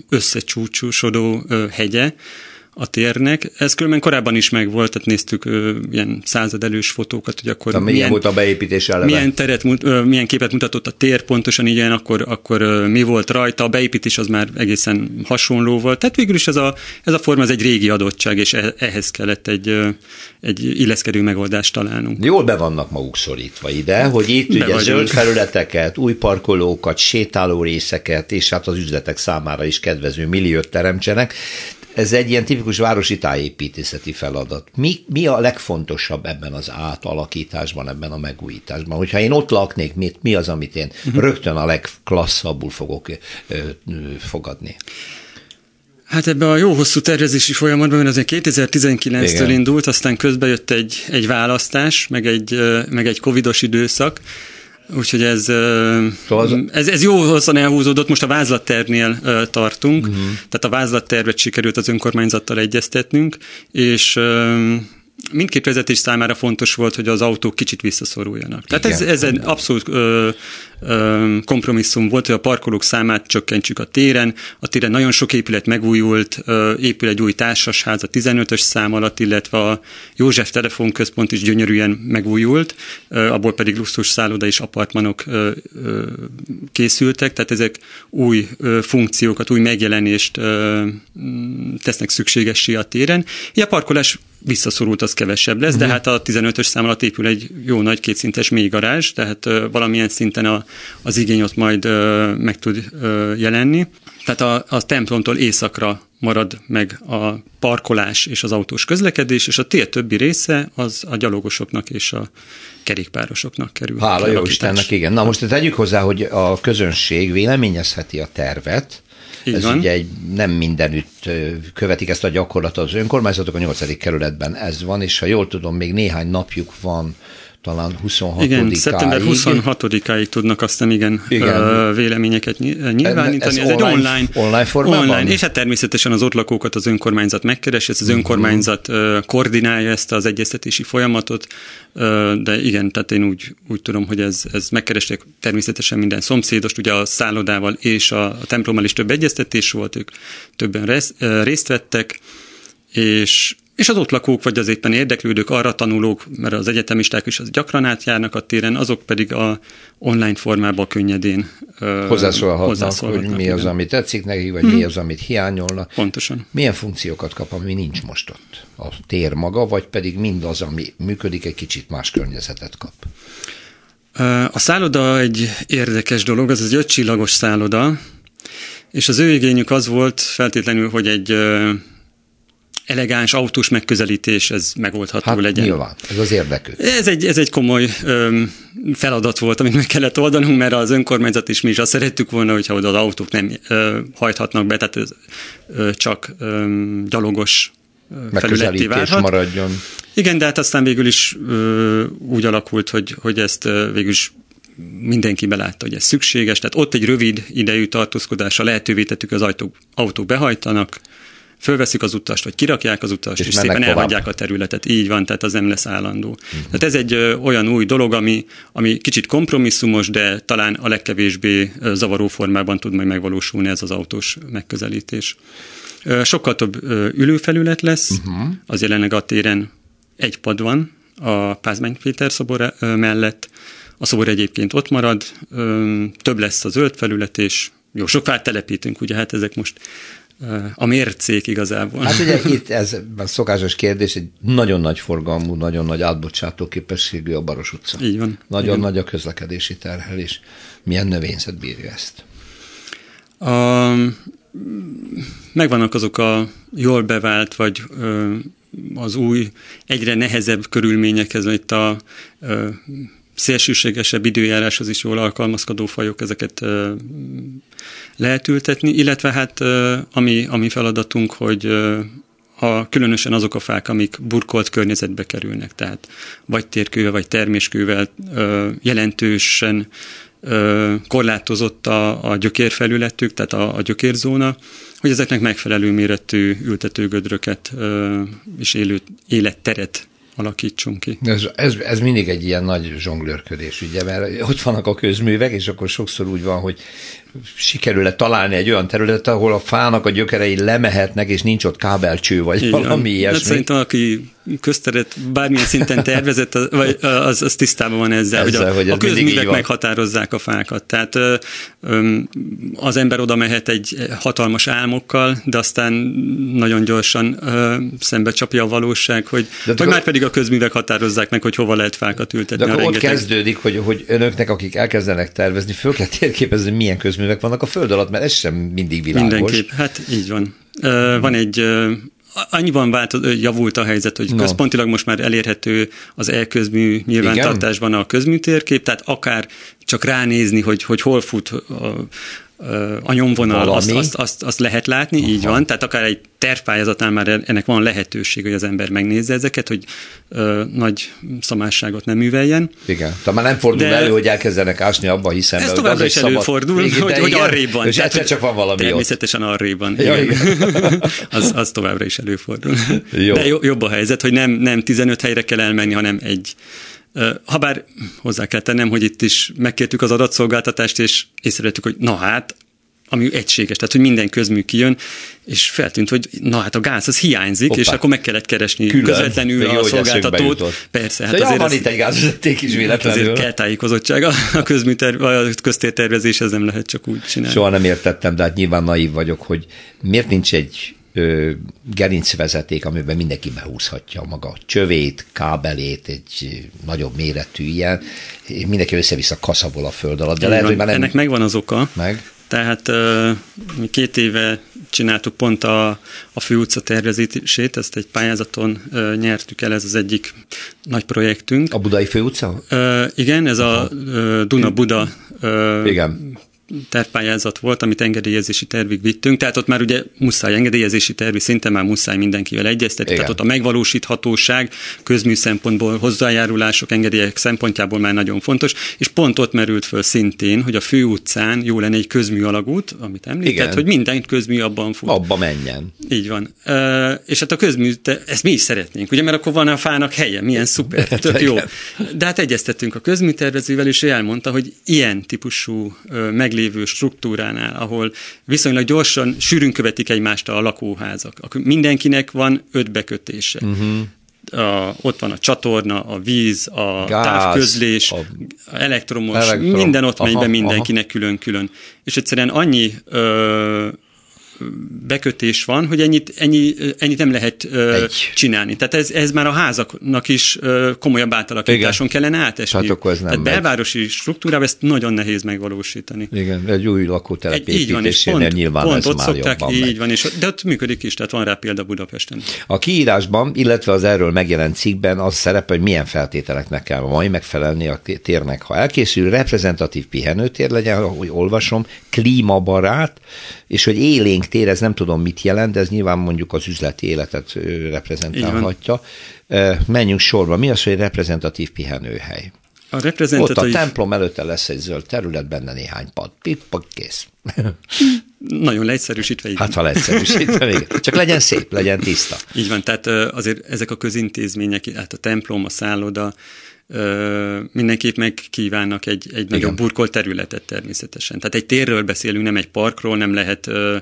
összecsúcsúsodó hegye, a térnek. Ez különben korábban is megvolt, tehát néztük ö, ilyen századelős fotókat, hogy akkor De milyen volt a beépítés eleve? milyen, teret, ö, milyen képet mutatott a tér pontosan ilyen, akkor, akkor ö, mi volt rajta, a beépítés az már egészen hasonló volt. Tehát végül is ez a, ez a forma ez egy régi adottság, és e- ehhez kellett egy, ö, egy illeszkedő megoldást találnunk. Jól be vannak maguk szorítva ide, hogy itt Be ugye vagyunk. zöld felületeket, új parkolókat, sétáló részeket, és hát az üzletek számára is kedvező milliót teremtsenek. Ez egy ilyen tipikus városi tájépítészeti feladat. Mi, mi a legfontosabb ebben az átalakításban, ebben a megújításban? Hogyha én ott laknék, mi, mi az, amit én Mhm. rögtön a legklasszabbul fogok ö, ö, fogadni? Hát ebbe a jó hosszú tervezési folyamatban, mert azért 2019-től Igen. indult, aztán közben jött egy, egy választás, meg egy, meg egy covidos időszak, Úgyhogy ez, Szóval az- ez, ez jó hosszan elhúzódott, most a vázlattervnél tartunk, uh-huh. tehát a vázlattervet sikerült az önkormányzattal egyeztetnünk, és mindkét vezetés számára fontos volt, hogy az autók kicsit visszaszoruljanak. Tehát ez, ez egy abszolút ö, kompromisszum volt, hogy a parkolók számát csökkentsük a téren. A téren nagyon sok épület megújult, épül egy új társasház a 15-ös szám alatt, illetve a József Telefonközpont is gyönyörűen megújult, abból pedig luxus szálloda és apartmanok készültek, tehát ezek új funkciókat, új megjelenést tesznek szükségessé a téren. Ilyen a parkolás visszaszorult, az kevesebb lesz, de mhm. hát a 15-ös szám alatt épül egy jó nagy kétszintes mély garázs, tehát valamilyen szinten a, az igény ott majd uh, meg tud uh, jelenni. Tehát a, a templomtól északra marad meg a parkolás és az autós közlekedés, és a tér többi része az a gyalogosoknak és a kerékpárosoknak kerül. Hála jó Istennek, igen. Na most tegyük hozzá, hogy a közönség véleményezheti a tervet, így ez van. ugye egy, nem mindenütt követik ezt a gyakorlatot az önkormányzatok, a 8. kerületben ez van, és ha jól tudom, még néhány napjuk van talán 26 Igen, szeptember 26-áig tudnak aztán igen, igen. véleményeket nyilvánítani. Ez, ez, ez online, egy online, online formában? Online, és hát természetesen az ott lakókat az önkormányzat megkeres, ez az uh-huh. önkormányzat koordinálja ezt az egyeztetési folyamatot, de igen, tehát én úgy, úgy tudom, hogy ez, ez megkeresték természetesen minden szomszédost, ugye a szállodával és a, a templommal is több egyeztetés volt, ők többen részt vettek, és és az ott lakók, vagy az éppen érdeklődők, arra tanulók, mert az egyetemisták is az gyakran átjárnak a téren, azok pedig a online formában könnyedén hozzászólhatnak, hozzászólhatnak hogy mi igen. az, ami tetszik neki, vagy hmm. mi az, amit hiányolnak. Pontosan. Milyen funkciókat kap, ami nincs most ott? A tér maga, vagy pedig mindaz, ami működik, egy kicsit más környezetet kap? A szálloda egy érdekes dolog, az egy ötcsillagos szálloda, és az ő igényük az volt feltétlenül, hogy egy elegáns autós megközelítés, ez megoldható hát legyen. nyilván, ez az érdekük. Ez egy, ez egy komoly öm, feladat volt, amit meg kellett oldanunk, mert az önkormányzat is mi is azt szerettük volna, hogyha oda az autók nem ö, hajthatnak be, tehát ez, ö, csak ö, gyalogos megközelítés maradjon. Igen, de hát aztán végül is ö, úgy alakult, hogy, hogy ezt ö, végül is mindenki belátta, hogy ez szükséges, tehát ott egy rövid idejű tartózkodásra lehetővé tettük, az autók, autók behajtanak, fölveszik az utast, vagy kirakják az utast, és, és szépen tovább. elhagyják a területet. Így van, tehát az nem lesz állandó. Uh-huh. Tehát ez egy ö, olyan új dolog, ami, ami kicsit kompromisszumos, de talán a legkevésbé zavaró formában tud majd megvalósulni ez az autós megközelítés. Sokkal több ülőfelület lesz, uh-huh. az jelenleg a téren egy pad van, a Pázmány Péter szobor mellett, a szobor egyébként ott marad, több lesz a zöld felület, és jó, sok fát telepítünk, ugye hát ezek most a mércék igazából. Hát ugye itt ez a szokásos kérdés, egy nagyon nagy forgalmú, nagyon nagy átbocsátó képességű a Baros utca. Így van. Nagyon Igen. nagy a közlekedési terhelés. Milyen növényzet bírja ezt? A, megvannak azok a jól bevált, vagy az új, egyre nehezebb körülmények, ez itt a szélsőségesebb időjáráshoz is jól alkalmazkodó fajok, ezeket lehet ültetni, illetve hát ami, ami feladatunk, hogy a, különösen azok a fák, amik burkolt környezetbe kerülnek, tehát vagy térkővel, vagy terméskővel jelentősen korlátozott a, a gyökérfelületük, tehát a, a gyökérzóna, hogy ezeknek megfelelő méretű ültetőgödröket és élő életteret alakítsunk ki. Ez, ez, ez mindig egy ilyen nagy zsonglőrködés, ugye, mert ott vannak a közművek, és akkor sokszor úgy van, hogy sikerül-e találni egy olyan területet, ahol a fának a gyökerei lemehetnek, és nincs ott kábelcső, vagy Igen. valami hát ilyesmi. Hát szerintem, aki közteret bármilyen szinten tervezett, az, vagy az, az tisztában van ezzel, ezzel hogy a, hogy a közművek meghatározzák a fákat. Tehát az ember oda mehet egy hatalmas álmokkal, de aztán nagyon gyorsan szembe csapja a valóság, hogy, de hogy már pedig a közművek határozzák meg, hogy hova lehet fákat ültetni. De akkor ott kezdődik, hogy, hogy önöknek, akik elkezdenek tervezni, föl kell térképezni, milyen közművek vannak a föld alatt, mert ez sem mindig világos. Mindenképp, hát így van. Van egy annyiban változ, javult a helyzet, hogy no. központilag most már elérhető az elközmű nyilvántartásban Igen? a közműtérkép, tehát akár csak ránézni, hogy, hogy hol fut a, a nyomvonal, azt, azt, azt, azt lehet látni, Aha. így van, tehát akár egy tervpályázatnál már ennek van lehetőség, hogy az ember megnézze ezeket, hogy ö, nagy szamásságot nem műveljen. Igen, tehát már nem fordul de elő, hogy elkezdenek ásni abba, hiszen... Ez továbbra is szabad... előfordul, igen, hogy, hogy arrébb van. És tehát, egyszer csak van valami Természetesen ott. arrébb van. Ja, igen. az, az továbbra is előfordul. Jó. De jobb a helyzet, hogy nem, nem 15 helyre kell elmenni, hanem egy Habár hozzá kell tennem, hogy itt is megkértük az adatszolgáltatást, és észrevettük, hogy na hát, ami egységes, tehát hogy minden közmű kijön, és feltűnt, hogy na hát a gáz az hiányzik, Hoppá. és akkor meg kellett keresni Külön. közvetlenül Még a jó, szolgáltatót. Persze, hát azért van itt egy gázvezeték is véletlenül. Azért kell tájékozottság, a, közműterv, a köztértervezés, ez nem lehet csak úgy csinálni. Soha nem értettem, de hát nyilván naív vagyok, hogy miért nincs egy gerincvezeték, amiben mindenki behúzhatja maga csövét, kábelét, egy nagyobb méretű ilyen, mindenki össze-vissza kaszabol a föld alatt. De lehet, hogy már nem... Ennek megvan az oka. Meg? Tehát mi két éve csináltuk pont a, a főutca tervezését, ezt egy pályázaton nyertük el, ez az egyik nagy projektünk. A Budai főutca? igen, ez Aha. a Duna-Buda igen tervpályázat volt, amit engedélyezési tervig vittünk, tehát ott már ugye muszáj engedélyezési tervi szinten már muszáj mindenkivel egyeztetni, tehát ott a megvalósíthatóság közmű szempontból hozzájárulások, engedélyek szempontjából már nagyon fontos, és pont ott merült föl szintén, hogy a főutcán jó lenne egy közmű alagút, amit említett, hogy minden közmű abban fut. Abba menjen. Így van. E, és hát a közmű, te, ezt mi is szeretnénk, ugye, mert akkor van a fának helye, milyen szuper, tök jó. De hát egyeztettünk a közműtervezővel, és ő elmondta, hogy ilyen típusú meg meglévő struktúránál, ahol viszonylag gyorsan, sűrűn követik egymást a lakóházak. Mindenkinek van öt bekötése. Uh-huh. A, ott van a csatorna, a víz, a Gáz, távközlés, a, elektromos, elektrom, minden ott megy be mindenkinek külön-külön. És egyszerűen annyi ö, bekötés van, hogy ennyit, ennyi, ennyit nem lehet uh, csinálni. Tehát ez, ez már a házaknak is komolyabb átalakításon Igen. kellene átesni. Hát akkor ez nem Tehát megy. belvárosi struktúrában ezt nagyon nehéz megvalósítani. Igen, egy új lakótelep építésénél nyilván pont ez ott már szokták, így megy. van, és, de ott működik is, tehát van rá példa Budapesten. A kiírásban, illetve az erről megjelent cikkben az szerepel, hogy milyen feltételeknek kell majd megfelelni a térnek. Ha elkészül, reprezentatív pihenőtér legyen, ahogy olvasom, klímabarát, és hogy élénk tér, ez nem tudom mit jelent, de ez nyilván mondjuk az üzleti életet reprezentálhatja. Menjünk sorba. Mi az, hogy reprezentatív pihenőhely? A reprezentatív... Ott a templom előtte lesz egy zöld terület, benne néhány pad. Pippa, kész. Nagyon leegyszerűsítve, igen. Hát, ha leegyszerűsítve, igen. Csak legyen szép, legyen tiszta. Így van, tehát azért ezek a közintézmények, hát a templom, a szálloda, mindenképp megkívánnak egy, egy Igen. nagyobb burkolt területet természetesen. Tehát egy térről beszélünk, nem egy parkról, nem lehet ö,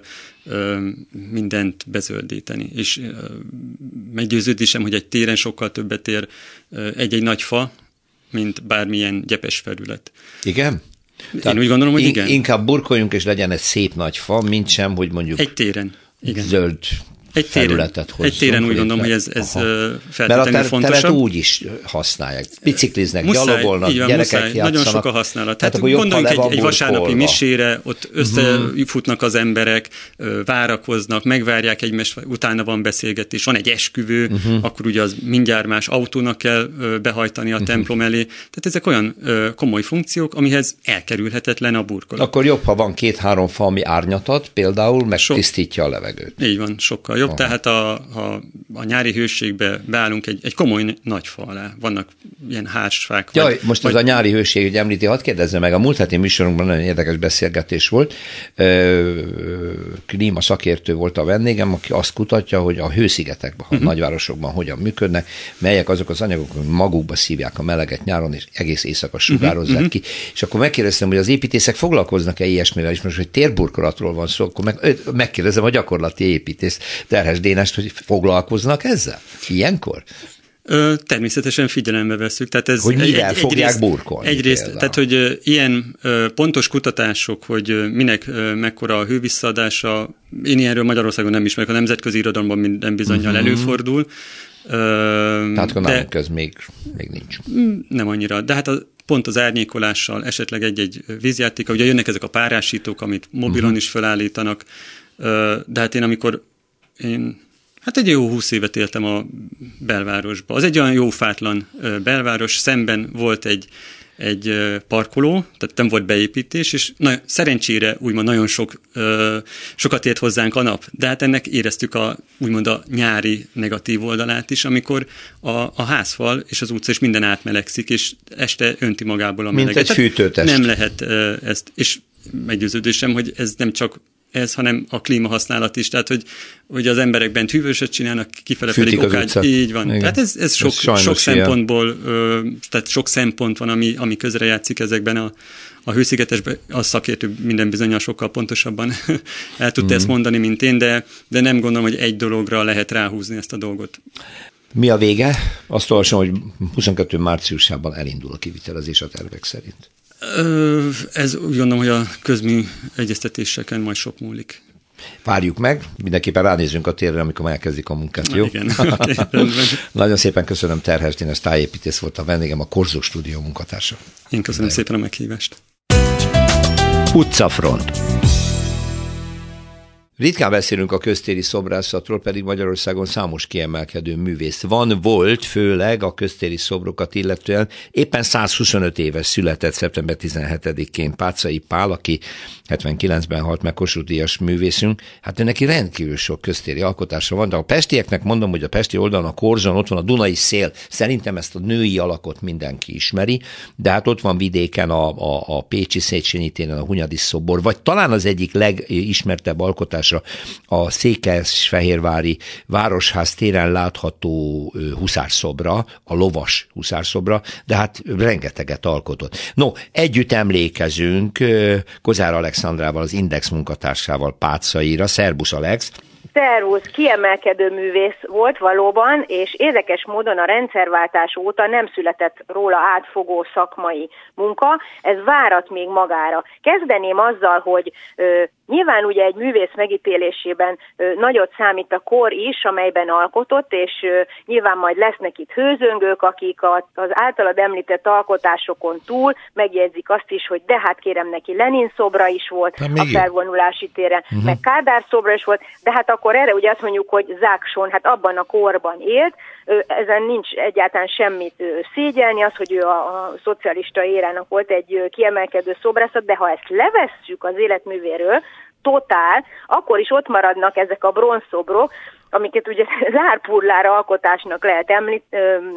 ö, mindent bezöldíteni. És ö, meggyőződésem, hogy egy téren sokkal többet ér egy-egy nagy fa, mint bármilyen gyepes felület. Igen? Tehát Én úgy gondolom, hogy igen. Inkább burkoljunk, és legyen egy szép nagy fa, mint sem, hogy mondjuk egy téren. Igen. zöld egy téren, felületet hozzunk. Egy téren úgy gondolom, hogy ez, ez feltétlenül Mert a ter- úgy is használják. Bicikliznek, muszáj, gyalogolnak, van, gyerekek muszáj, játszanak. Nagyon sok a használat. Tehát, Tehát gondoljunk egy, egy vasárnapi misére, ott mhm. összefutnak az emberek, várakoznak, megvárják egymást, utána van beszélgetés, van egy esküvő, uh-huh. akkor ugye az mindjárt más autónak kell behajtani a uh-huh. templom elé. Tehát ezek olyan komoly funkciók, amihez elkerülhetetlen a burkolat. Akkor jobb, ha van két-három fa, ami árnyatat, például megtisztítja a levegőt. Így van, sokkal jobb jobb, Aha. tehát a, a, a nyári hőségbe beállunk egy, egy komoly nagy fa alá. Vannak ilyen hársfák. Jaj, vagy, most vagy... az a nyári hőség, hogy említi, hadd kérdezzem meg, a múlt heti műsorunkban nagyon érdekes beszélgetés volt. Klíma szakértő volt a vendégem, aki azt kutatja, hogy a hőszigetekben, uh-huh. a nagyvárosokban hogyan működnek, melyek azok az anyagok, hogy magukba szívják a meleget nyáron, és egész éjszaka sugározzák uh-huh. ki. És akkor megkérdeztem, hogy az építészek foglalkoznak-e ilyesmivel, és most, hogy térburkolatról van szó, akkor meg, megkérdezem a gyakorlati építész Terhes Dénest, hogy foglalkoznak ezzel? Ilyenkor? Ö, természetesen figyelembe veszük. Tehát ez hogy mivel egy, fogják egyrészt, burkolni? Egyrészt, például. tehát hogy ö, ilyen ö, pontos kutatások, hogy ö, minek ö, mekkora a hővisszadása, én ilyenről Magyarországon nem ismerek, a nemzetközi irodalomban minden bizonyal uh-huh. előfordul. Ö, Tehát akkor nálunk ez még, még nincs. Nem annyira, de hát a, pont az árnyékolással, esetleg egy-egy vízjáték, ugye jönnek ezek a párásítók, amit mobilon uh-huh. is felállítanak, de hát én amikor én hát egy jó húsz évet éltem a belvárosba. Az egy olyan jó fátlan belváros, szemben volt egy egy parkoló, tehát nem volt beépítés, és na, szerencsére úgymond nagyon sok, sokat ért hozzánk a nap, de hát ennek éreztük a, úgymond a nyári negatív oldalát is, amikor a, a házfal és az utca és minden átmelegszik, és este önti magából a meleget. Mint egy fűtőtest. Nem lehet ezt, és meggyőződésem, hogy ez nem csak ez, hanem a klímahasználat is, tehát hogy, hogy az emberekben hűvöset csinálnak, kifele pedig okát, így van. Igen. Tehát ez, ez sok, ez sok szempontból, ö, tehát sok szempont van, ami, ami közrejátszik ezekben a, a hőszigetesben, a szakértő minden bizonyal sokkal pontosabban el tudta mm. ezt mondani, mint én, de, de nem gondolom, hogy egy dologra lehet ráhúzni ezt a dolgot. Mi a vége? Azt olvasom, hogy 22. márciusában elindul a kivitelezés a tervek szerint. Ez úgy gondolom, hogy a közmű egyeztetéseken majd sok múlik. Várjuk meg, mindenképpen ránézünk a térre, amikor elkezdik a munkát, jó? Igen, okay, Nagyon szépen köszönöm Terhes Dénes tájépítész volt a vendégem, a Korzó Stúdió munkatársa. Én köszönöm De szépen a meghívást. Utcafront. Ritkán beszélünk a köztéri szobrászatról, pedig Magyarországon számos kiemelkedő művész van, volt, főleg a köztéri szobrokat illetően. Éppen 125 éves született szeptember 17-én Pácai Pál, aki 79-ben halt meg Kossuth Díjas művészünk. Hát neki rendkívül sok köztéri alkotása van, de a pestieknek mondom, hogy a pesti oldalon, a korzon, ott van a Dunai szél. Szerintem ezt a női alakot mindenki ismeri, de hát ott van vidéken a, a, a Pécsi Széchenyi téren a Hunyadi szobor, vagy talán az egyik legismertebb alkotás látogatásra a Székesfehérvári Városház téren látható huszárszobra, a lovas huszárszobra, de hát rengeteget alkotott. No, együtt emlékezünk Kozár Alexandrával, az Index munkatársával Pácaira. Szerbusz Alex! Szervusz, kiemelkedő művész volt valóban, és érdekes módon a rendszerváltás óta nem született róla átfogó szakmai munka, ez várat még magára. Kezdeném azzal, hogy ö, Nyilván ugye egy művész megítélésében nagyot számít a kor is, amelyben alkotott, és nyilván majd lesznek itt hőzöngők, akik az általad említett alkotásokon túl megjegyzik azt is, hogy de hát kérem neki Lenin szobra is volt a felvonulási téren, uh-huh. meg Kádár szobra is volt, de hát akkor erre ugye azt mondjuk, hogy Zákson, hát abban a korban élt, ezen nincs egyáltalán semmit szégyelni, az, hogy ő a, a szocialista érának volt egy kiemelkedő szobrászat, de ha ezt levesszük az életművéről, totál, akkor is ott maradnak ezek a bronzszobrok, amiket ugye zárpurlára alkotásnak lehet említ,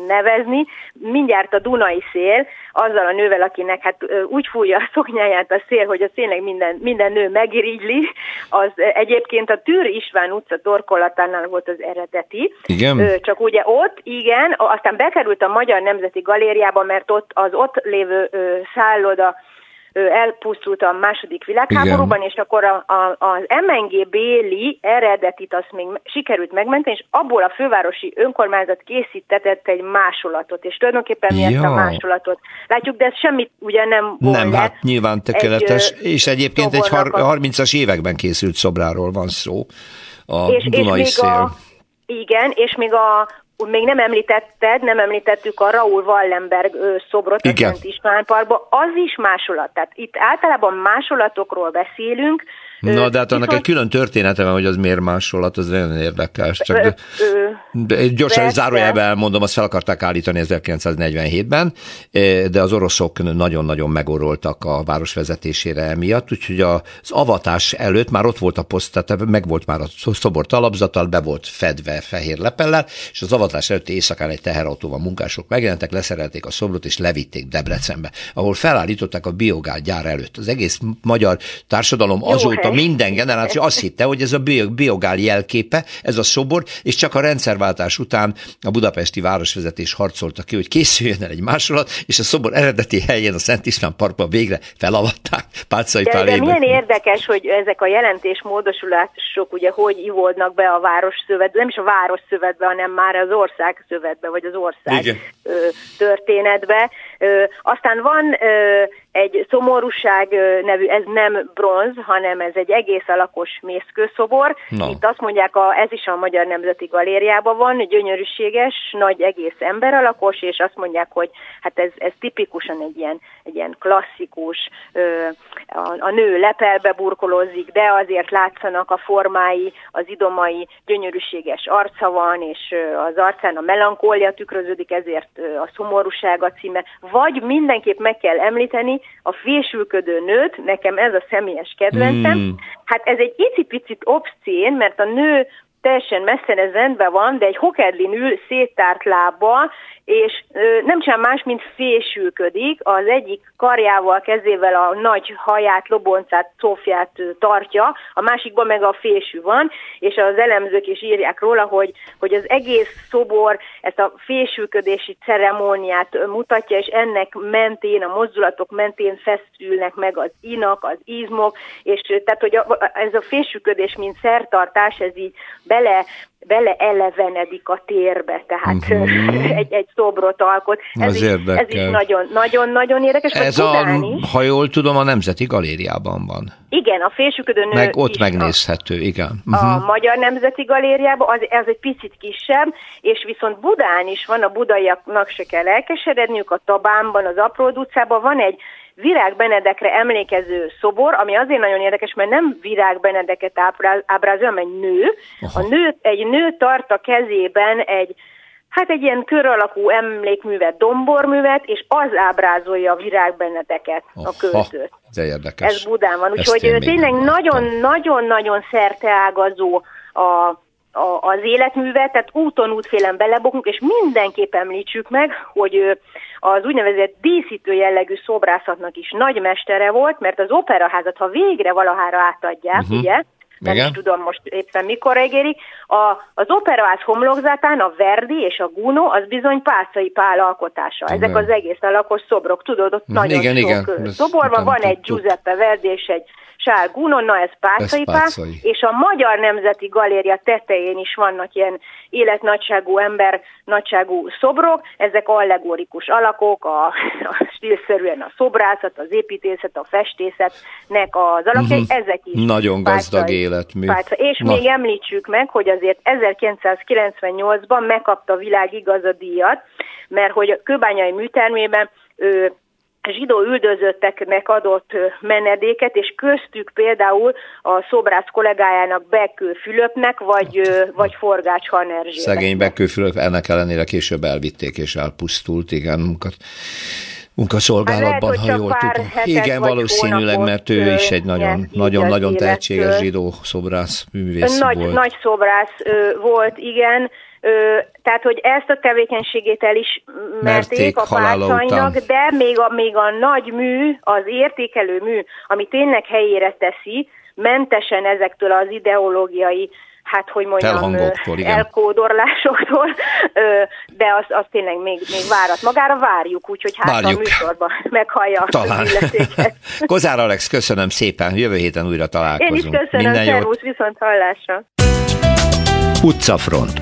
nevezni, mindjárt a Dunai szél, azzal a nővel, akinek hát úgy fújja a szoknyáját a szél, hogy az tényleg minden, minden nő megirigyli, az egyébként a Tűr István utca torkolatánál volt az eredeti. Igen? Csak ugye ott, igen, aztán bekerült a Magyar Nemzeti Galériába, mert ott az ott lévő szálloda elpusztult a második világháborúban, Igen. és akkor a, a, az MNG Béli eredetit azt még sikerült megmenteni, és abból a fővárosi önkormányzat készítetett egy másolatot, és tulajdonképpen mi ja. ezt a másolatot látjuk, de ez semmit ugye nem volt Nem, hát nyilván tökéletes, egy, és egyébként egy har- 30-as években készült szobráról van szó. A és, Dunai és még a, igen, és még a, még nem említetted, nem említettük a Raúl Wallenberg szobrot Igen. a Szent István Parkba, az is másolat. Tehát itt általában másolatokról beszélünk, Na, de hát annak egy külön története van, hogy az miért másolat, az nagyon érdekes. Csak de, de gyorsan zárójelben elmondom, azt fel akarták állítani 1947-ben, de az oroszok nagyon-nagyon megoroltak a város vezetésére emiatt, úgyhogy az avatás előtt már ott volt a poszt, tehát meg volt már a szobor talapzattal, be volt fedve fehér lepellel, és az avatás előtt éjszakán egy teherautóval munkások megjelentek, leszerelték a szobrot, és levitték Debrecenbe, ahol felállították a biogál gyár előtt. Az egész magyar társadalom azóta a minden generáció azt hitte, hogy ez a biogál jelképe, ez a szobor, és csak a rendszerváltás után a budapesti városvezetés harcolta ki, hogy készüljön el egy másolat, és a szobor eredeti helyén a Szent István Parkban végre felavatták Pácai de, de milyen érdekes, hogy ezek a jelentés módosulások ugye hogy ivódnak be a város szövetbe, nem is a város szövetbe, hanem már az ország szövetbe, vagy az ország Igen. történetbe. Aztán van egy szomorúság nevű, ez nem bronz, hanem ez egy egész alakos mészkőszobor. No. Itt azt mondják, a, ez is a Magyar Nemzeti Galériában van, gyönyörűséges, nagy egész ember alakos, és azt mondják, hogy hát ez, ez tipikusan egy ilyen, egy ilyen klasszikus, a, a nő lepelbe burkolózik, de azért látszanak a formái, az idomai, gyönyörűséges arca van, és az arcán a melankólia tükröződik, ezért a szomorúság a címe. Vagy mindenképp meg kell említeni a fésülködő nőt, nekem ez a személyes kedvencem. Mm. Hát ez egy icipicit obszcén, mert a nő teljesen messze ez rendben van, de egy hokedlin ül széttárt lábbal, és nem csinál más, mint fésülködik, az egyik karjával, kezével a nagy haját, loboncát, szófját tartja, a másikban meg a fésű van, és az elemzők is írják róla, hogy, hogy az egész szobor ezt a fésülködési ceremóniát mutatja, és ennek mentén, a mozdulatok mentén feszülnek meg az inak, az izmok, és tehát, hogy a, ez a fésülködés, mint szertartás, ez így bele bele elevenedik a térbe, tehát uh-huh. egy, egy szobrot alkot. Ez, is, ez is nagyon-nagyon érdekes. Ez a, is. ha jól tudom, a Nemzeti Galériában van. Igen, a fésüködő nő Meg ott megnézhető, a, igen. Uh-huh. A. Magyar Nemzeti Galériában, az, ez egy picit kisebb, és viszont Budán is van, a budaiaknak se kell elkeseredniük, a Tabánban, az Apród utcában van egy Virág Benedekre emlékező szobor, ami azért nagyon érdekes, mert nem Virág Benedeket ábrázol, hanem egy nő. Aha. A nő, egy nő tart a kezében egy Hát egy ilyen kör alakú emlékművet, domborművet, és az ábrázolja a Virág Benedeket, a költőt. De érdekes. Ez Budán van, úgyhogy tényleg nagyon-nagyon-nagyon szerteágazó a a, az életművet, tehát úton útfélen belebokunk, és mindenképp említsük meg, hogy az úgynevezett díszítő jellegű szobrászatnak is nagy mestere volt, mert az operaházat, ha végre valahára átadják, uh-huh. ugye, nem Igen. is tudom most éppen mikor egérik. A, az operaház homlokzatán a Verdi és a Guno az bizony Pászai Pál alkotása. Igen. Ezek az egész alakos szobrok, tudod, ott nagyon igen, sok igen. szobor van, van egy Giuseppe Verdi és egy Sál Gunonna, ez Pászai, ez Pászai. és a Magyar Nemzeti Galéria tetején is vannak ilyen életnagyságú, ember nagyságú szobrok, ezek allegorikus alakok, a, a stílszerűen a szobrászat, az építészet, a festészetnek az alakjai, uh-huh. ezek is. Nagyon gazdag pászai, életmű. Pászai. És Na. még említsük meg, hogy azért 1998-ban megkapta a világ igazadíjat, mert hogy a kőbányai műtermében ő zsidó üldözötteknek adott menedéket, és köztük például a szobrász kollégájának Bekő Fülöpnek, vagy, vagy Forgács Hanerzsének. Szegény Bekő Fülöp ennek ellenére később elvitték és elpusztult, igen, munkat munkaszolgálatban, hát ha jól tudom. Igen, valószínűleg, mert ő is egy nagyon, nagyon, nagyon tehetséges zsidó szobrász művész nagy, volt. Nagy szobrász volt, igen, Ö, tehát, hogy ezt a tevékenységét elismerték a párcainak, de még a, még a nagy mű, az értékelő mű, ami tényleg helyére teszi, mentesen ezektől az ideológiai hát hogy mondjam, elkódorlásoktól, de az, az tényleg még, még várat magára, várjuk, úgyhogy hát várjuk. a műsorban meghallja Talán. Kozár Alex, köszönöm szépen, jövő héten újra találkozunk. Én is köszönöm, Minden szervusz, viszont hallásra. Utcafront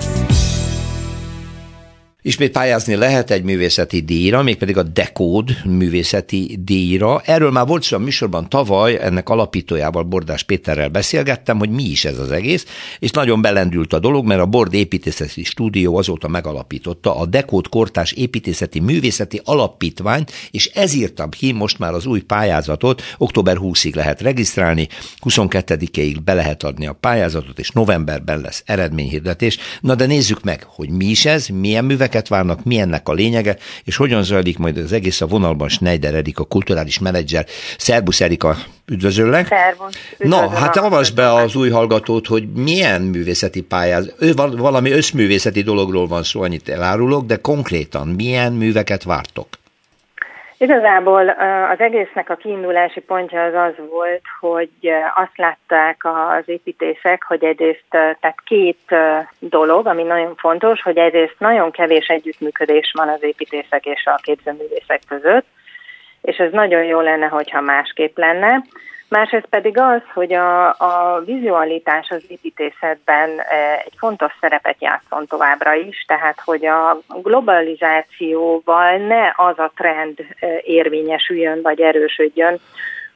Ismét pályázni lehet egy művészeti díjra, mégpedig a Dekód művészeti díjra. Erről már volt szó a műsorban tavaly, ennek alapítójával Bordás Péterrel beszélgettem, hogy mi is ez az egész, és nagyon belendült a dolog, mert a Bord építészeti stúdió azóta megalapította a Dekód Kortás Építészeti Művészeti Alapítványt, és ez írtam ki most már az új pályázatot, október 20-ig lehet regisztrálni, 22-ig be lehet adni a pályázatot, és novemberben lesz eredményhirdetés. Na de nézzük meg, hogy mi is ez, milyen műveket miket várnak, mi ennek a lényege, és hogyan zajlik majd az egész a vonalban Schneider Erika, kulturális menedzser. Szerbusz Erika, üdvözöllek. Szervusz. Na, hát avasd be az új hallgatót, hogy milyen művészeti pályáz, valami összművészeti dologról van szó, annyit elárulok, de konkrétan milyen műveket vártok? Igazából az egésznek a kiindulási pontja az az volt, hogy azt látták az építészek, hogy egyrészt tehát két dolog, ami nagyon fontos, hogy egyrészt nagyon kevés együttműködés van az építészek és a képzőművészek között, és ez nagyon jó lenne, hogyha másképp lenne. Másrészt pedig az, hogy a, a vizualitás az építészetben e, egy fontos szerepet játszon továbbra is, tehát hogy a globalizációval ne az a trend e, érvényesüljön vagy erősödjön,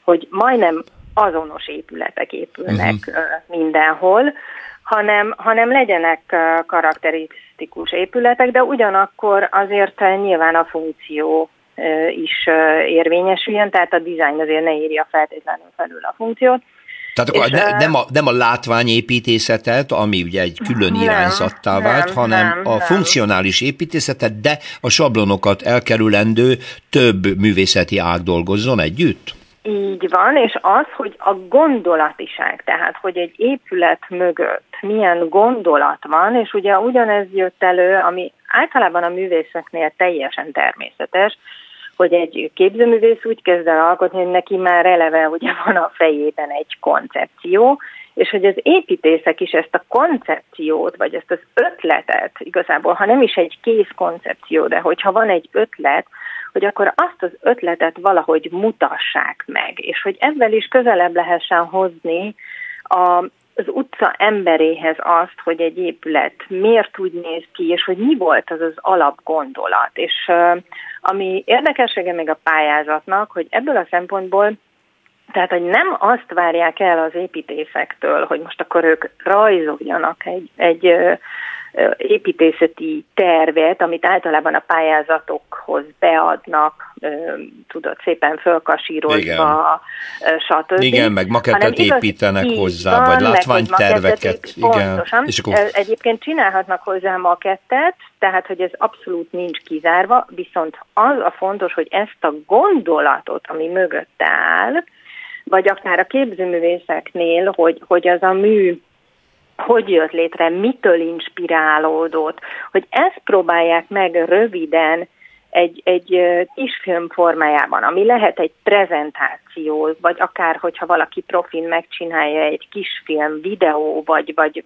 hogy majdnem azonos épületek épülnek uh-huh. mindenhol, hanem, hanem legyenek karakterisztikus épületek, de ugyanakkor azért nyilván a funkció is érvényesüljön, tehát a design azért ne írja feltétlenül felül a funkciót. Tehát akkor és, ne, nem, a, nem a látványépítészetet, ami ugye egy külön nem, irányzattá vált, nem, hanem nem, a nem. funkcionális építészetet, de a sablonokat elkerülendő több művészeti ág dolgozzon együtt? Így van, és az, hogy a gondolatiság, tehát hogy egy épület mögött milyen gondolat van, és ugye ugyanez jött elő, ami általában a művészeknél teljesen természetes, hogy egy képzőművész úgy kezd el alkotni, hogy neki már eleve ugye van a fejében egy koncepció, és hogy az építészek is ezt a koncepciót, vagy ezt az ötletet, igazából, ha nem is egy kész koncepció, de hogyha van egy ötlet, hogy akkor azt az ötletet valahogy mutassák meg, és hogy ebben is közelebb lehessen hozni a, az utca emberéhez azt, hogy egy épület miért úgy néz ki, és hogy mi volt az az alapgondolat. És ami érdekessége még a pályázatnak, hogy ebből a szempontból tehát, hogy nem azt várják el az építészektől, hogy most akkor ők rajzoljanak egy, egy építészeti tervet, amit általában a pályázatokhoz beadnak, tudod, szépen fölkasírozva, stb. Igen, meg makettet építenek igaz, hozzá, van, vagy látványterveket. Igen. Pontosan. És akkor... Egyébként csinálhatnak hozzá makettet, tehát, hogy ez abszolút nincs kizárva, viszont az a fontos, hogy ezt a gondolatot, ami mögötte áll, vagy akár a képzőművészeknél, hogy, hogy az a mű hogy jött létre, mitől inspirálódott, hogy ezt próbálják meg röviden egy, egy kisfilm formájában, ami lehet egy prezentáció, vagy akár, hogyha valaki profin megcsinálja egy kisfilm, videó, vagy, vagy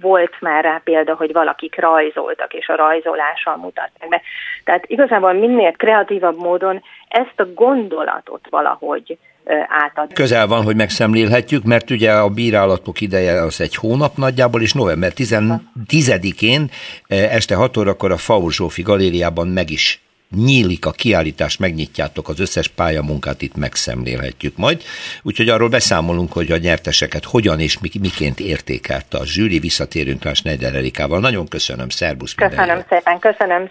volt már rá példa, hogy valakik rajzoltak, és a rajzolással mutatták be. Tehát igazából minél kreatívabb módon ezt a gondolatot valahogy átadni. Közel van, hogy megszemlélhetjük, mert ugye a bírálatok ideje az egy hónap nagyjából, és november 10-én este 6 órakor a Faur Zsófi galériában meg is nyílik a kiállítás, megnyitjátok az összes pályamunkát, itt megszemlélhetjük majd. Úgyhogy arról beszámolunk, hogy a nyerteseket hogyan és miként értékelte a zsűri. Visszatérünk rá Schneider Erikával. Nagyon köszönöm, szervusz! Köszönöm minden szépen, köszönöm!